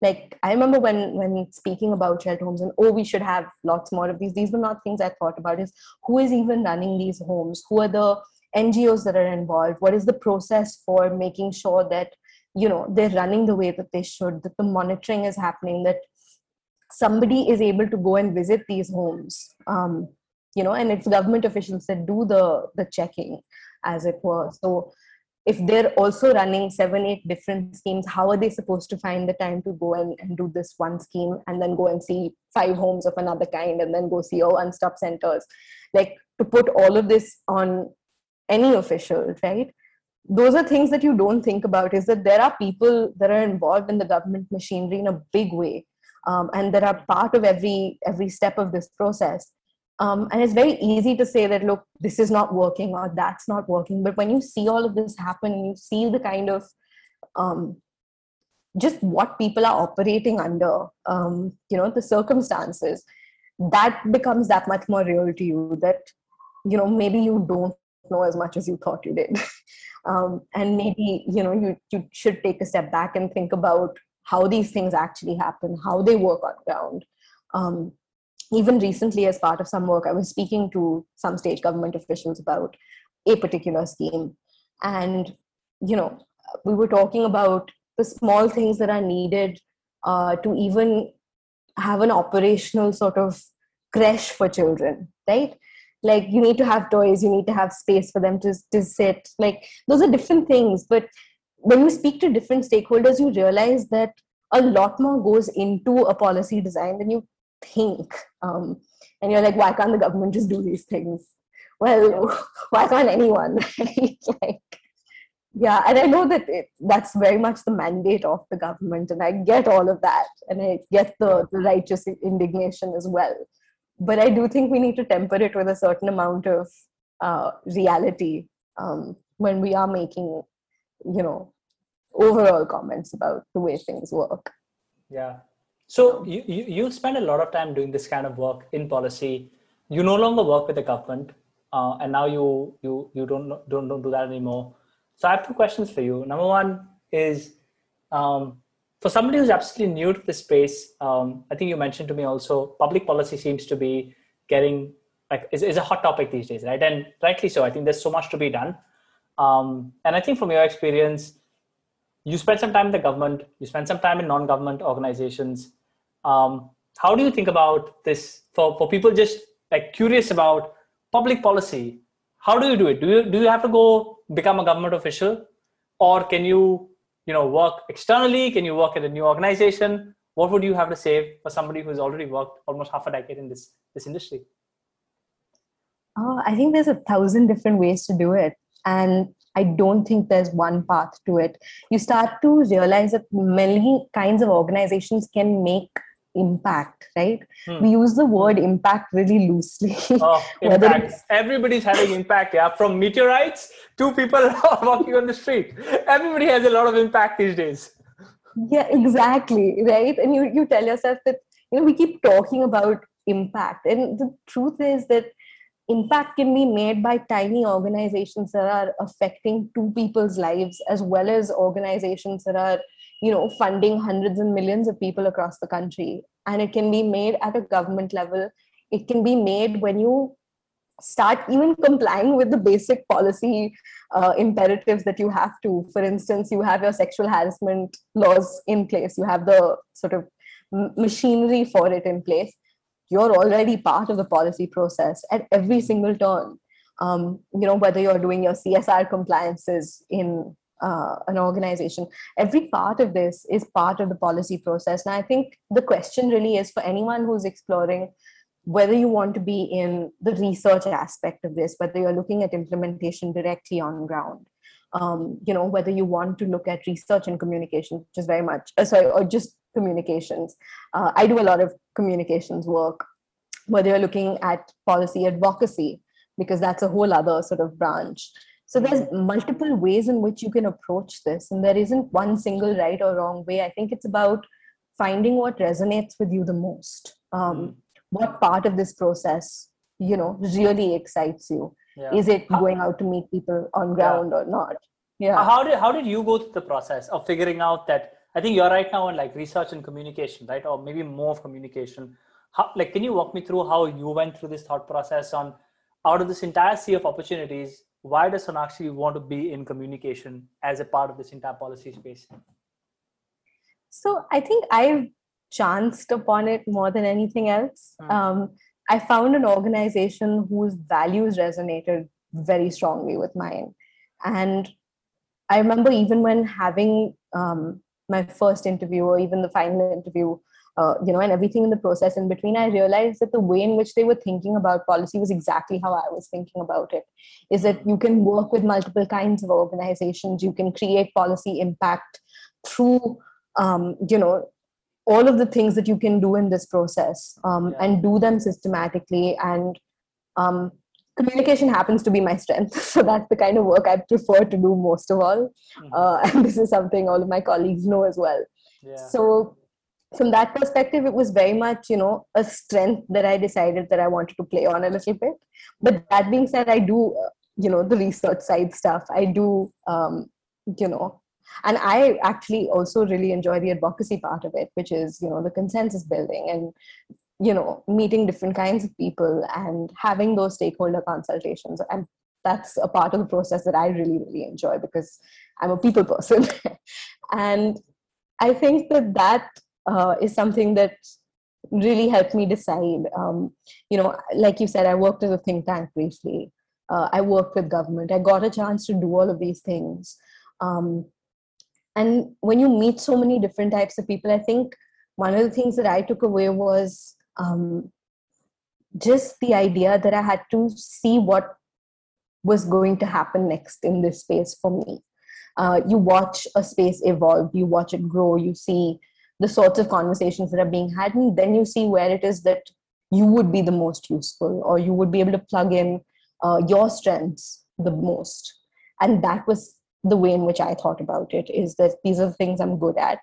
like i remember when when speaking about shelter homes and oh we should have lots more of these these were not things i thought about is who is even running these homes? Who are the ngos that are involved? What is the process for making sure that you know they're running the way that they should that the monitoring is happening that somebody is able to go and visit these homes um, you know and it's government officials that do the the checking as it were. So if they're also running seven eight different schemes how are they supposed to find the time to go and, and do this one scheme and then go and see five homes of another kind and then go see all one stop centers? Like to put all of this on any official right? Those are things that you don't think about is that there are people that are involved in the government machinery in a big way um, and that are part of every every step of this process Um, and it's very easy to say that, look, this is not working or that's not working. But when you see all of this happen and you see the kind of um, just what people are operating under, um, you know, the circumstances, that becomes that much more real to you that, you know, maybe you don't know as much as you thought you did. um, and maybe, you know, you, you should take a step back and think about how these things actually happen, how they work on ground. Um, even recently, as part of some work, I was speaking to some state government officials about a particular scheme. And, you know, we were talking about the small things that are needed uh, to even have an operational sort of creche for children, right? Like you need to have toys, you need to have space for them to, to sit. Like those are different things. But when you speak to different stakeholders, you realize that a lot more goes into a policy design than you think. Um, and you're like why can't the government just do these things? Well why can't anyone? Like yeah and i know that it, that's very much the mandate of the government and i get all of that and i get the, the righteous indignation as well. But i do think we need to temper it with a certain amount of uh, reality um, when we are making you know overall comments about the way things work yeah so you, you, you spend a lot of time doing this kind of work in policy. You no longer work with the government, uh, and now you you you don't don't don't do that anymore. So I have two questions for you. Number one is um, for somebody who's absolutely new to this space. Um, I think you mentioned to me also public policy seems to be getting like is, is a hot topic these days, right? And rightly so. I think there's so much to be done. Um, and I think from your experience, you spend some time in the government, you spend some time in non-government organizations um, how do you think about this for, for people just like curious about public policy? How do you do it? Do you do you have to go become a government official, or can you you know work externally? Can you work at a new organization? What would you have to say for somebody who's already worked almost half a decade in this this industry? Oh, I think there's a thousand different ways to do it, and I don't think there's one path to it. You start to realize that many kinds of organizations can make impact right? Hmm. we use the word impact really loosely. Oh, impact. everybody's having impact yeah. From meteorites to people walking on the street. Everybody has a lot of impact these days. Yeah exactly right? And you you tell yourself that you know we keep talking about impact. And the truth is that impact can be made by tiny organizations that are affecting two people's lives as well as organizations that are you know funding hundreds and millions of people across the country. And it can be made at a government level. It can be made when you start even complying with the basic policy uh, imperatives that you have to. For instance you have your sexual harassment laws in place. You have the sort of machinery for it in place you're already part of the policy process at every single turn. Um, you know whether you're doing your csr compliances in uh, an organization every part of this is part of the policy process. And i think the question really is for anyone who's exploring whether you want to be in the research aspect of this whether you're looking at implementation directly on ground um, you know whether you want to look at research and communication which is very much uh, sorry or just communications uh, i do a lot of communications work whether you're looking at policy advocacy because that's a whole other sort of branch so there's multiple ways in which you can approach this, and there isn't one single right or wrong way. I think it's about finding what resonates with you the most. Um, what part of this process, you know, really excites you? Yeah. Is it going out to meet people on ground yeah. or not? Yeah. How did how did you go through the process of figuring out that? I think you're right now in like research and communication, right, or maybe more of communication. How, like, can you walk me through how you went through this thought process on out of this entire sea of opportunities? why does Sonakshi want to be in communication as a part of this entire policy space? So I think I've chanced upon it more than anything else. Mm. Um, I found an organization whose values resonated very strongly with mine. And I remember even when having um, my first interview or even the final interview, uh, you know, and everything in the process in between, I realized that the way in which they were thinking about policy was exactly how I was thinking about it. Is that you can work with multiple kinds of organizations, you can create policy impact through, um, you know, all of the things that you can do in this process um, yeah. and do them systematically and um, communication happens to be my strength. So that's the kind of work i prefer to do most of all. Mm-hmm. uh, and this is something all of my colleagues know as well. Yeah. so from that perspective it was very much you know a strength that i decided that i wanted to play on a little bit. But that being said i do uh, you know the research side stuff. I do um, you know and i actually also really enjoy the advocacy part of it which is you know the consensus building and you know meeting different kinds of people and having those stakeholder consultations. And that's a part of the process that i really really enjoy because i'm a people person. And i think that that uh, is something that really helped me decide um, you know like you said i worked as a think tank briefly. Uh, i worked with government. I got a chance to do all of these things. Um, and when you meet so many different types of people i think one of the things that i took away was um, just the idea that I had to see what was going to happen next in this space for me. Uh, you watch a space evolve, you watch it grow, you see the sorts of conversations that are being had, and then you see where it is that you would be the most useful or you would be able to plug in uh, your strengths the most. And that was the way in which I thought about it is that these are the things I'm good at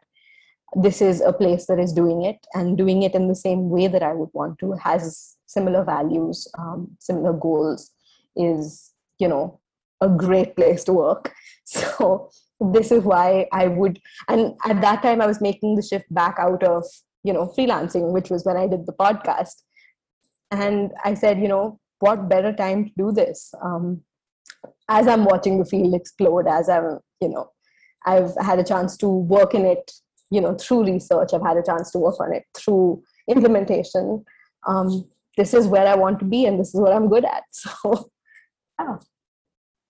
this is a place that is doing it and doing it in the same way that I would want to, has similar values, um, similar goals, is, you know, a great place to work. So this is why I would, and at that time I was making the shift back out of, you know, freelancing, which was when I did the podcast. And I said, you know, what better time to do this? Um, as I'm watching the field explode, as I'm, you know, I've had a chance to work in it you know through research i've had a chance to work on it through implementation. Um, this is where i want to be and this is what i'm good at. So yeah.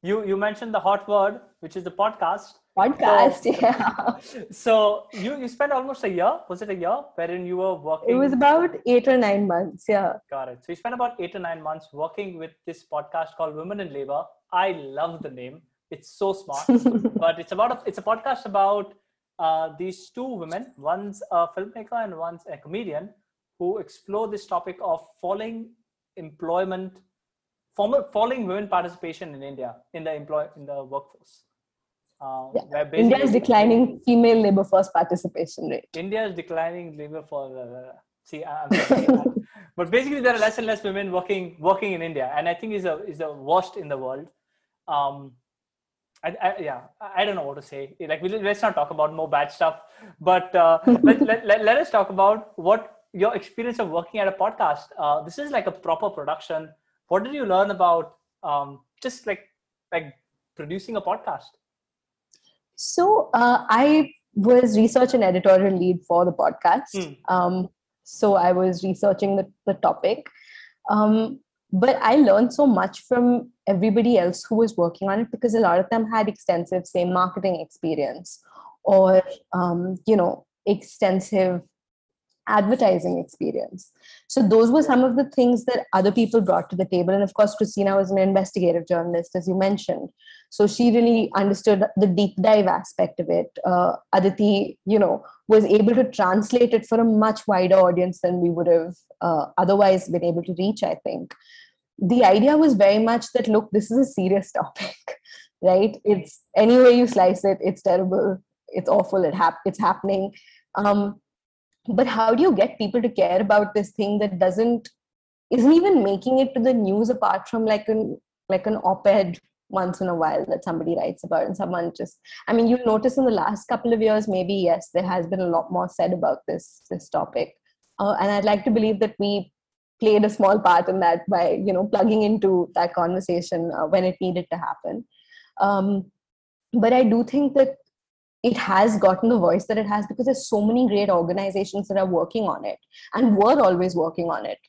you you mentioned the hot word which is the podcast. Podcast so, yeah. so you you spent almost a year was it a year wherein you were working? It was about eight or nine months yeah. Got it. So you spent about eight or nine months working with this podcast called women in labor. I love the name. It's so smart. But it's about a, it's a podcast about uh, these two women, one's a filmmaker and one's a comedian, who explore this topic of falling employment, falling women participation in India in the employ in the workforce. Uh, yeah. India is declining female labor force participation rate. India is declining labor force. uh, see, I'm but basically there are less and less women working working in India, and I think is a is the worst in the world. Um, I, I, yeah, I don't know what to say. Like, let's not talk about more bad stuff, but uh, let, let, let, let, us talk about what your experience of working at a podcast. Uh, this is like a proper production. What did you learn about um, just like like producing a podcast? So uh, I was research and editorial lead for the podcast. Mm. Um, so I was researching the, the topic. Um, but i learned so much from everybody else who was working on it because a lot of them had extensive say marketing experience or um, you know extensive advertising experience. So those were some of the things that other people brought to the table. And of course christina was an investigative journalist as you mentioned. So she really understood the deep dive aspect of it. Uh, aditi you know was able to translate it for a much wider audience than we would have uh, otherwise been able to reach i think. The idea was very much that look this is a serious topic right? It's any way you slice it it's terrible. It's awful. It hap- it's happening. Um, but how do you get people to care about this thing that doesn't isn't even making it to the news apart from like an like an op-ed once in a while that somebody writes about and someone just i mean you'll notice in the last couple of years maybe yes there has been a lot more said about this this topic. Uh, and i'd like to believe that we played a small part in that by you know plugging into that conversation uh, when it needed to happen. Um, but i do think that it has gotten the voice that it has because there's so many great organizations that are working on it and were always working on it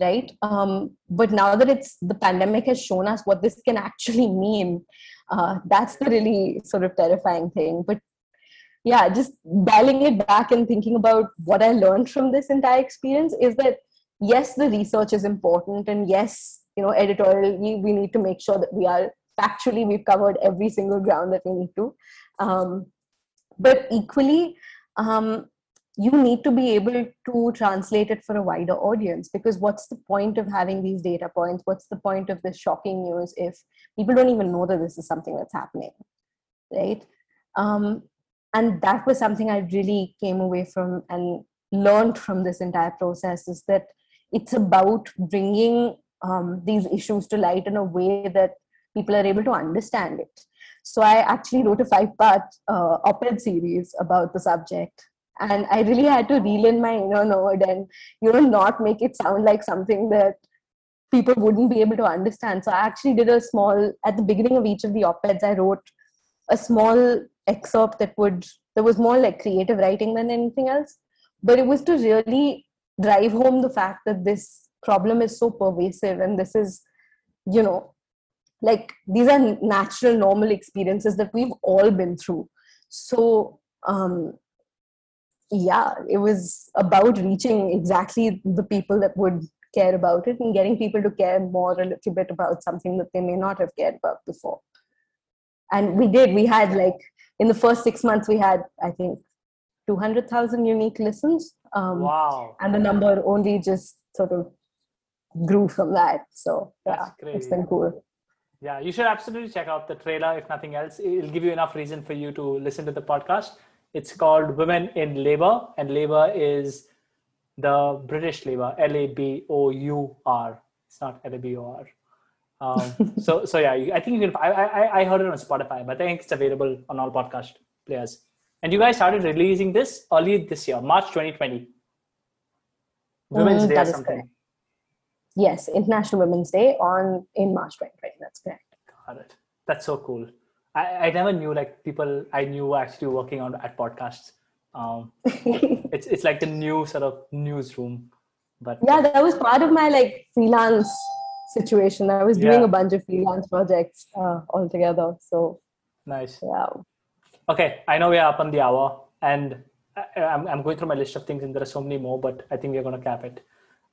right? Um, but now that it's the pandemic has shown us what this can actually mean uh, that's the really sort of terrifying thing. But yeah just dialing it back and thinking about what i learned from this entire experience is that yes the research is important and yes you know editorially we need to make sure that we are factually we've covered every single ground that we need to. Um, but equally um, you need to be able to translate it for a wider audience because what's the point of having these data points? What's the point of this shocking news if people don't even know that this is something that's happening right? Um, and that was something i really came away from and learned from this entire process is that it's about bringing um, these issues to light in a way that people are able to understand it so i actually wrote a five part uh, op-ed series about the subject. And i really had to reel in my inner nerd and you know not make it sound like something that people wouldn't be able to understand. So i actually did a small at the beginning of each of the op-eds i wrote a small excerpt that would that was more like creative writing than anything else. But it was to really drive home the fact that this problem is so pervasive and this is you know like these are natural normal experiences that we've all been through so um yeah, it was about reaching exactly the people that would care about it and getting people to care more a little bit about something that they may not have cared about before. And we did. We had like in the first six months, we had I think two hundred thousand unique listens. Um, wow! And the number only just sort of grew from that. So yeah, it's been cool. Yeah, you should absolutely check out the trailer. If nothing else, it'll give you enough reason for you to listen to the podcast it's called Women in Labor, and labor is the British labor, L A B O U R. It's not L A B O R. Um, so, so yeah, I think you can. I, I, I heard it on Spotify, but I think it's available on all podcast players. And you guys started releasing this early this year, March 2020. Women's mm, Day or something. Correct. Yes, International Women's Day on in March 2020. That's correct. Got it. That's so cool. I, I never knew like people I knew were actually working on at podcasts. Um, it's it's like the new sort of newsroom. But yeah, that was part of my like freelance situation. I was doing yeah. a bunch of freelance projects uh, altogether. So nice. Yeah. Okay, I know we are up on the hour, and I, I'm I'm going through my list of things, and there are so many more, but I think we're going to cap it.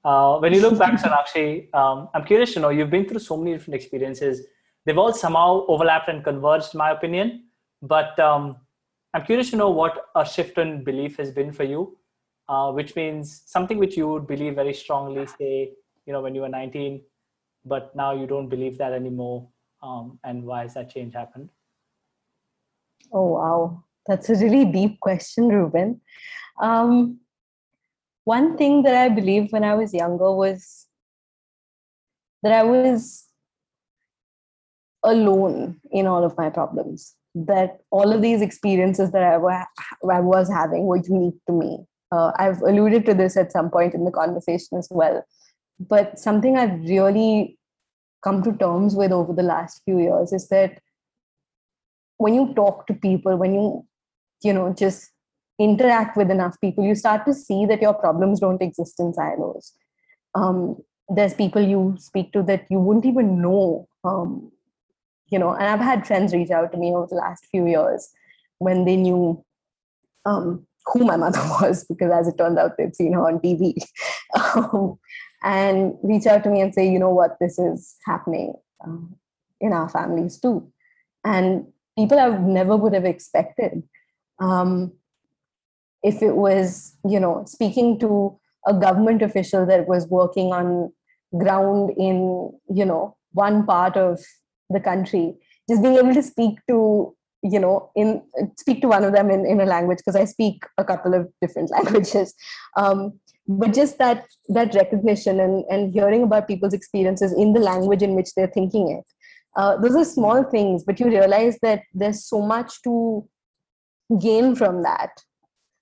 Uh, when you look back, Sonakshi, um, I'm curious to know you've been through so many different experiences they've all somehow overlapped and converged, in my opinion. But um, I'm curious to know what a shift in belief has been for you, uh, which means something which you would believe very strongly, say, you know, when you were 19, but now you don't believe that anymore. Um, and why has that change happened? Oh, wow. That's a really deep question, Reuben. Um, one thing that I believed when I was younger was that I was alone in all of my problems that all of these experiences that I, I was having were unique to me. Uh, i've alluded to this at some point in the conversation as well but something i've really come to terms with over the last few years is that when you talk to people when you you know just interact with enough people you start to see that your problems don't exist in silos um, there's people you speak to that you wouldn't even know um, you know, and I've had friends reach out to me over the last few years when they knew um, who my mother was, because as it turns out, they'd seen her on TV, um, and reach out to me and say, you know what, this is happening um, in our families too. And people I never would have expected. Um, if it was, you know, speaking to a government official that was working on ground in, you know, one part of the country just being able to speak to you know in speak to one of them in, in a language because i speak a couple of different languages. Um, but just that that recognition and, and hearing about people's experiences in the language in which they're thinking it. Uh, those are small things but you realize that there's so much to gain from that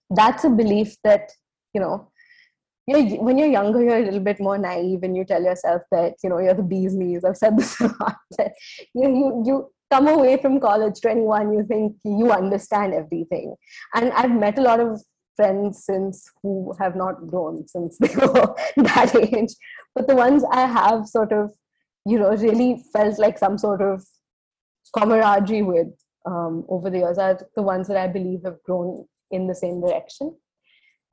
that's a belief that you know you're, when you're younger, you're a little bit more naive and you tell yourself that, you know, you're the bee's knees. I've said this a lot. That, you, you, you come away from college 21, you think you understand everything. And I've met a lot of friends since who have not grown since they were that age. But the ones I have sort of, you know, really felt like some sort of camaraderie with um, over the years are the ones that I believe have grown in the same direction.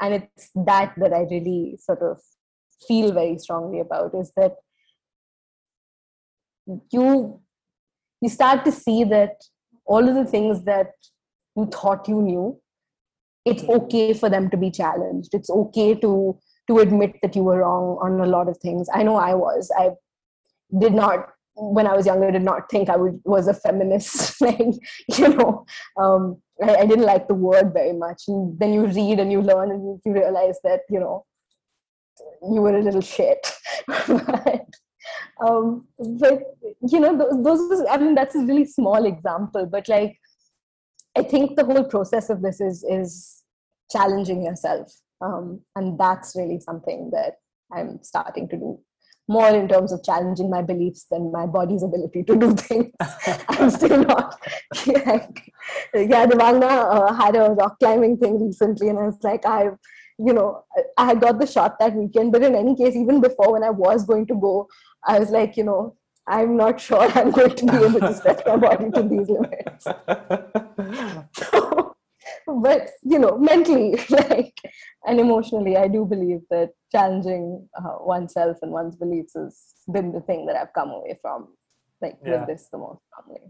And it's that that i really sort of feel very strongly about is that you you start to see that all of the things that you thought you knew it's mm-hmm. okay for them to be challenged. It's okay to to admit that you were wrong on a lot of things. I know i was. I did not when i was younger did not think i would, was a feminist like you know. Um, I, I, didn't like the word very much. And then you read and you learn and you realize that you know you were a little shit. But, um, but you know those, those i mean that's a really small example but like i think the whole process of this is is challenging yourself. Um, and that's really something that i'm starting to do more in terms of challenging my beliefs than my body's ability to do things. I'm still not. Like, yeah, Devangna uh, had a rock climbing thing recently, and I was like, I, you know, I had got the shot that weekend, but in any case, even before when I was going to go, I was like, you know, I'm not sure I'm going to be able to stretch my body to these limits. but you know, mentally, like and emotionally, I do believe that challenging uh, oneself and one's beliefs has been the thing that I've come away from, like yeah. with this the most strongly.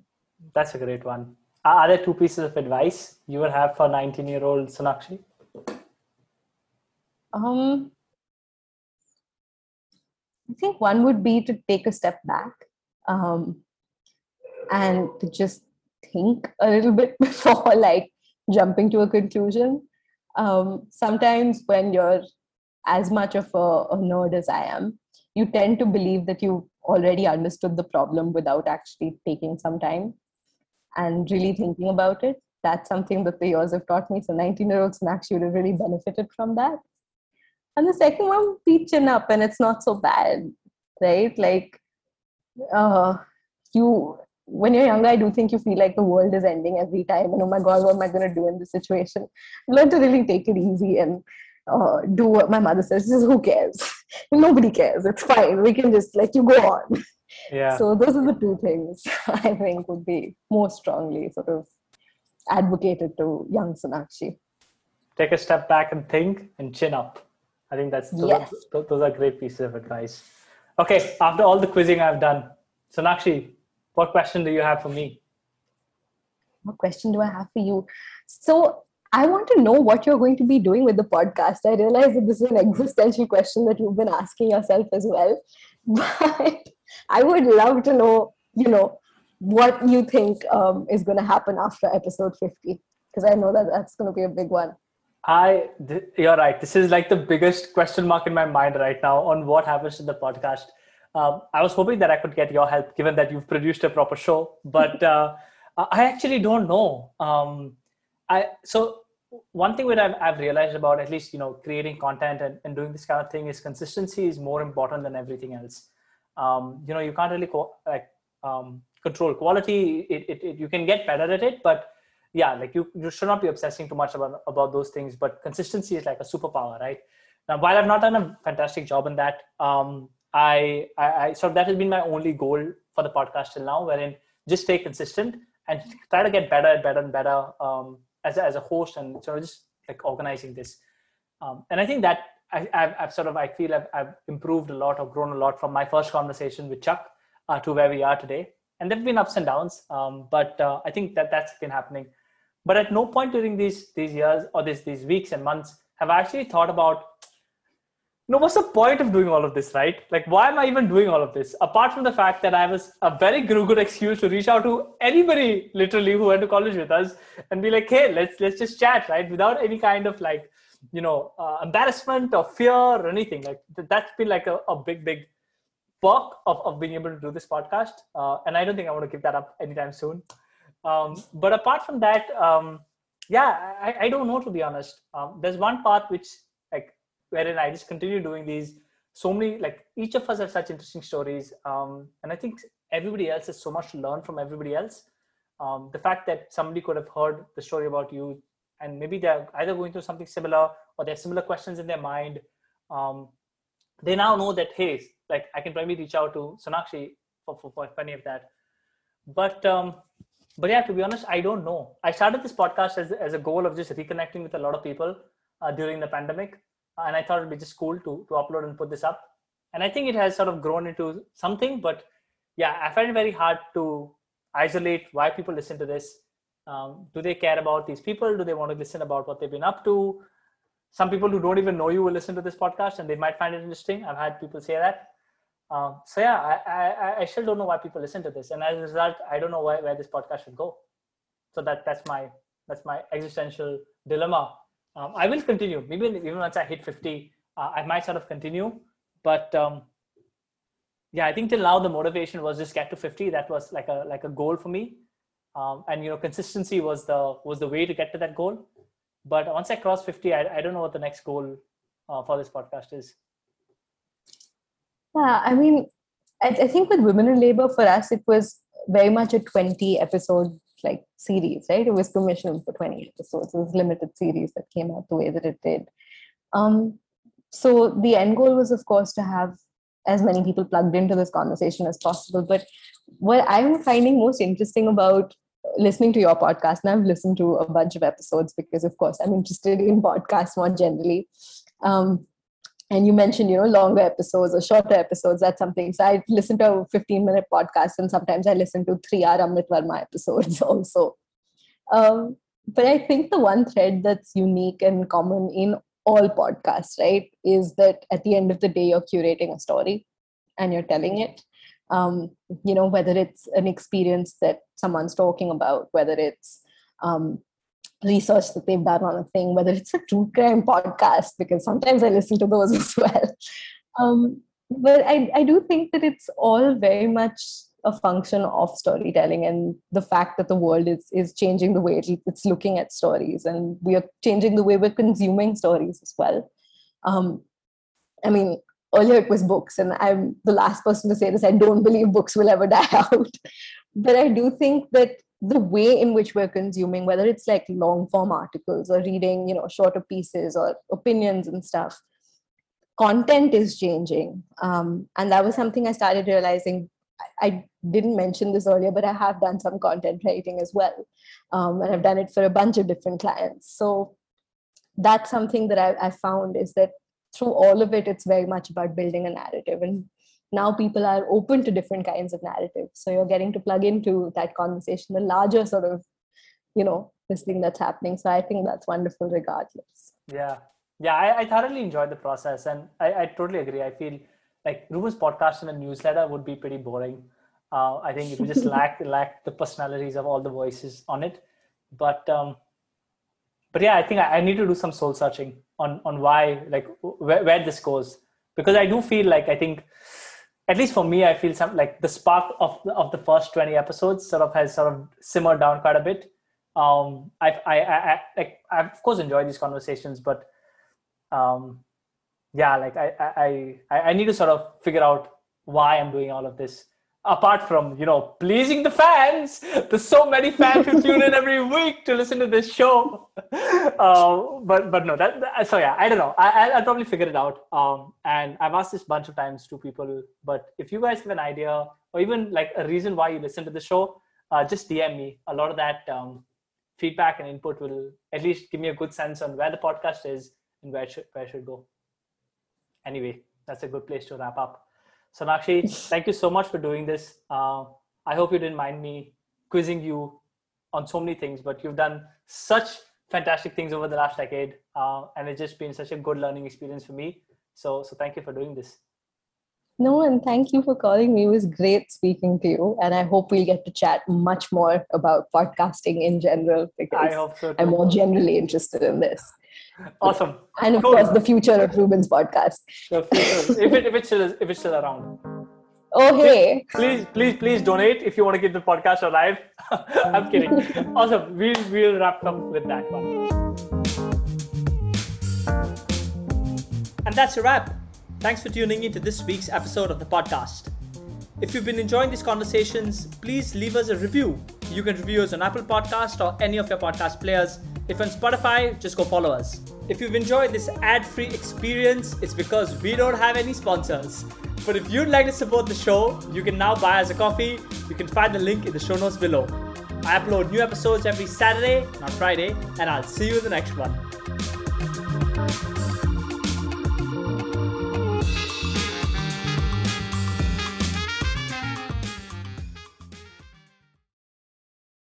That's a great one. Are there two pieces of advice you would have for 19 year old Sonakshi? Um, I think one would be to take a step back um, and to just think a little bit before like jumping to a conclusion. Um, sometimes when you're as much of a, a nerd as I am, you tend to believe that you already understood the problem without actually taking some time and really thinking about it. That's something that the years have taught me. So 19 year old Sonakshi would have really benefited from that. And the second one, be chin up and it's not so bad, right? Like uh, you when you're younger, I do think you feel like the world is ending every time, and oh my god, what am I going to do in this situation? Learn to really take it easy and uh, do what my mother says. Who cares? Nobody cares. It's fine. We can just let you go on. Yeah. So those are the two things I think would be more strongly sort of advocated to young Sonakshi. Take a step back and think and chin up. I think that's those, yes. are, those are great pieces of advice. Okay, after all the quizzing I've done, Sonakshi, what question do you have for me? What question do I have for you? So I want to know what you're going to be doing with the podcast. I realize that this is an existential question that you've been asking yourself as well. But I would love to know, you know, what you think um, is going to happen after episode 50, because I know that that's going to be a big one. I, th- you're right. This is like the biggest question mark in my mind right now on what happens to the podcast. Um, I was hoping that I could get your help, given that you've produced a proper show. But uh, I actually don't know. Um, I so one thing that I've, I've, realized about at least you know creating content and, and, doing this kind of thing is consistency is more important than everything else. Um, you know, you can't really co- like um, control quality. It, it, it, you can get better at it, but yeah, like you you should not be obsessing too much about about those things. But consistency is like a superpower, right? Now, while I've not done a fantastic job in that, um, I, I, I so that has been my only goal for the podcast till now, wherein just stay consistent and try to get better and better and better um, as, a, as a host and sort of just like organizing this. Um, and I think that I, have I've sort of I feel I've, I've, improved a lot or grown a lot from my first conversation with Chuck uh, to where we are today. And there've been ups and downs, um, but uh, I think that that's been happening. But at no point during these these years or these these weeks and months have I actually thought about no, what's the point of doing all of this, right? Like, why am I even doing all of this? Apart from the fact that I was a very good excuse to reach out to anybody, literally, who went to college with us, and be like, "Hey, let's let's just chat," right? Without any kind of like, you know, uh, embarrassment or fear or anything. Like that's been like a, a big, big perk of, of being able to do this podcast. Uh, and I don't think I want to give that up anytime soon. Um, but apart from that, um, yeah, I, I, don't know to be honest. Um, there's one part which wherein I just continue doing these. So many, like each of us have such interesting stories. Um, and I think everybody else has so much to learn from everybody else. Um, the fact that somebody could have heard the story about you and maybe they're either going through something similar or they have similar questions in their mind. Um, they now know that, hey, like I can probably reach out to Sonakshi for, for, for any of that. But um, but yeah, to be honest, I don't know. I started this podcast as, as a goal of just reconnecting with a lot of people uh, during the pandemic and I thought it'd be just cool to to upload and put this up. And I think it has sort of grown into something, but yeah, I find it very hard to isolate why people listen to this Um, do they care about these people? Do they want to listen about what they've been up to? Some people who don't even know you will listen to this podcast and they might find it interesting. I've had people say that. Um, so yeah, I, I, I still don't know why people listen to this, and as a result, I don't know where, where this podcast should go. So that that's my that's my existential dilemma. Um, I will continue. Maybe even once I hit 50, uh, I might sort of continue. But um, yeah, I think till now the motivation was just get to 50. That was like a like a goal for me. Um, and you know, consistency was the was the way to get to that goal. But once I cross 50, I, I don't know what the next goal uh, for this podcast is. Yeah, I mean, I, I think with Women in Labor for us, it was very much a 20 episode like series, right? It was commissioned for 20 episodes. It was limited series that came out the way that it did. Um, so the end goal was, of course, to have as many people plugged into this conversation as possible. But what I'm finding most interesting about listening to your podcast, and I've listened to a bunch of episodes because, of course, I'm interested in podcasts more generally. Um, and you mentioned, you know, longer episodes or shorter episodes. That's something. So I listen to a 15 minute podcast, and sometimes I listen to three hour Amrit Verma episodes also. Um, but I think the one thread that's unique and common in all podcasts, right, is that at the end of the day, you're curating a story and you're telling it. Um, you know, whether it's an experience that someone's talking about, whether it's um, research that they've done on a thing, whether it's a true crime podcast, because sometimes I listen to those as well. Um, but I, I do think that it's all very much a function of storytelling and the fact that the world is is changing the way it's looking at stories and we are changing the way we're consuming stories as well um, i mean earlier it was books and i'm the last person to say this i don't believe books will ever die out but i do think that the way in which we're consuming whether it's like long form articles or reading you know shorter pieces or opinions and stuff content is changing um, and that was something i started realizing I didn't mention this earlier, but I have done some content writing as well. Um, and I've done it for a bunch of different clients. So that's something that I, I found is that through all of it, it's very much about building a narrative. And now people are open to different kinds of narratives. So you're getting to plug into that conversation, the larger sort of, you know, this thing that's happening. So I think that's wonderful regardless. Yeah. Yeah, I, I thoroughly enjoyed the process and I, I totally agree. I feel like Reuben's podcast and a newsletter would be pretty boring. Uh, I think it would just lack lack the personalities of all the voices on it. But um, but yeah, I think I, I, need to do some soul searching on on why like where, where this goes because I do feel like I think at least for me I feel some like the spark of of the first twenty episodes sort of has sort of simmered down quite a bit. Um, I I I, I like I of course enjoy these conversations, but um, yeah, like I, I, I need to sort of figure out why I'm doing all of this. Apart from you know pleasing the fans, there's so many fans who tune in every week to listen to this show. Uh, but but no, that, that, so yeah, I don't know. I I'll probably figure it out. Um, and I've asked this bunch of times to people. But if you guys have an idea or even like a reason why you listen to the show, uh, just DM me. A lot of that um, feedback and input will at least give me a good sense on where the podcast is and where it should, where it should go anyway, that's a good place to wrap up. Sonakshi, thank you so much for doing this. Uh, I hope you didn't mind me quizzing you on so many things, but you've done such fantastic things over the last decade, uh, and it's just been such a good learning experience for me. So, so thank you for doing this. No, and thank you for calling me. It was great speaking to you, and I hope we'll get to chat much more about podcasting in general because I hope so I'm more generally interested in this. Awesome. And of cool. course, the future of Reuben's podcast. if it if it's still if it's still around. Oh hey! Please, please, please donate if you want to keep the podcast alive. I'm kidding. awesome. We'll we'll wrap up with that one. And that's a wrap. Thanks for tuning in to this week's episode of the podcast. If you've been enjoying these conversations, please leave us a review. You can review us on Apple Podcast or any of your podcast players. If on Spotify, just go follow us. If you've enjoyed this ad-free experience, it's because we don't have any sponsors. But if you'd like to support the show, you can now buy us a coffee. You can find the link in the show notes below. I upload new episodes every Saturday, not Friday, and I'll see you in the next one.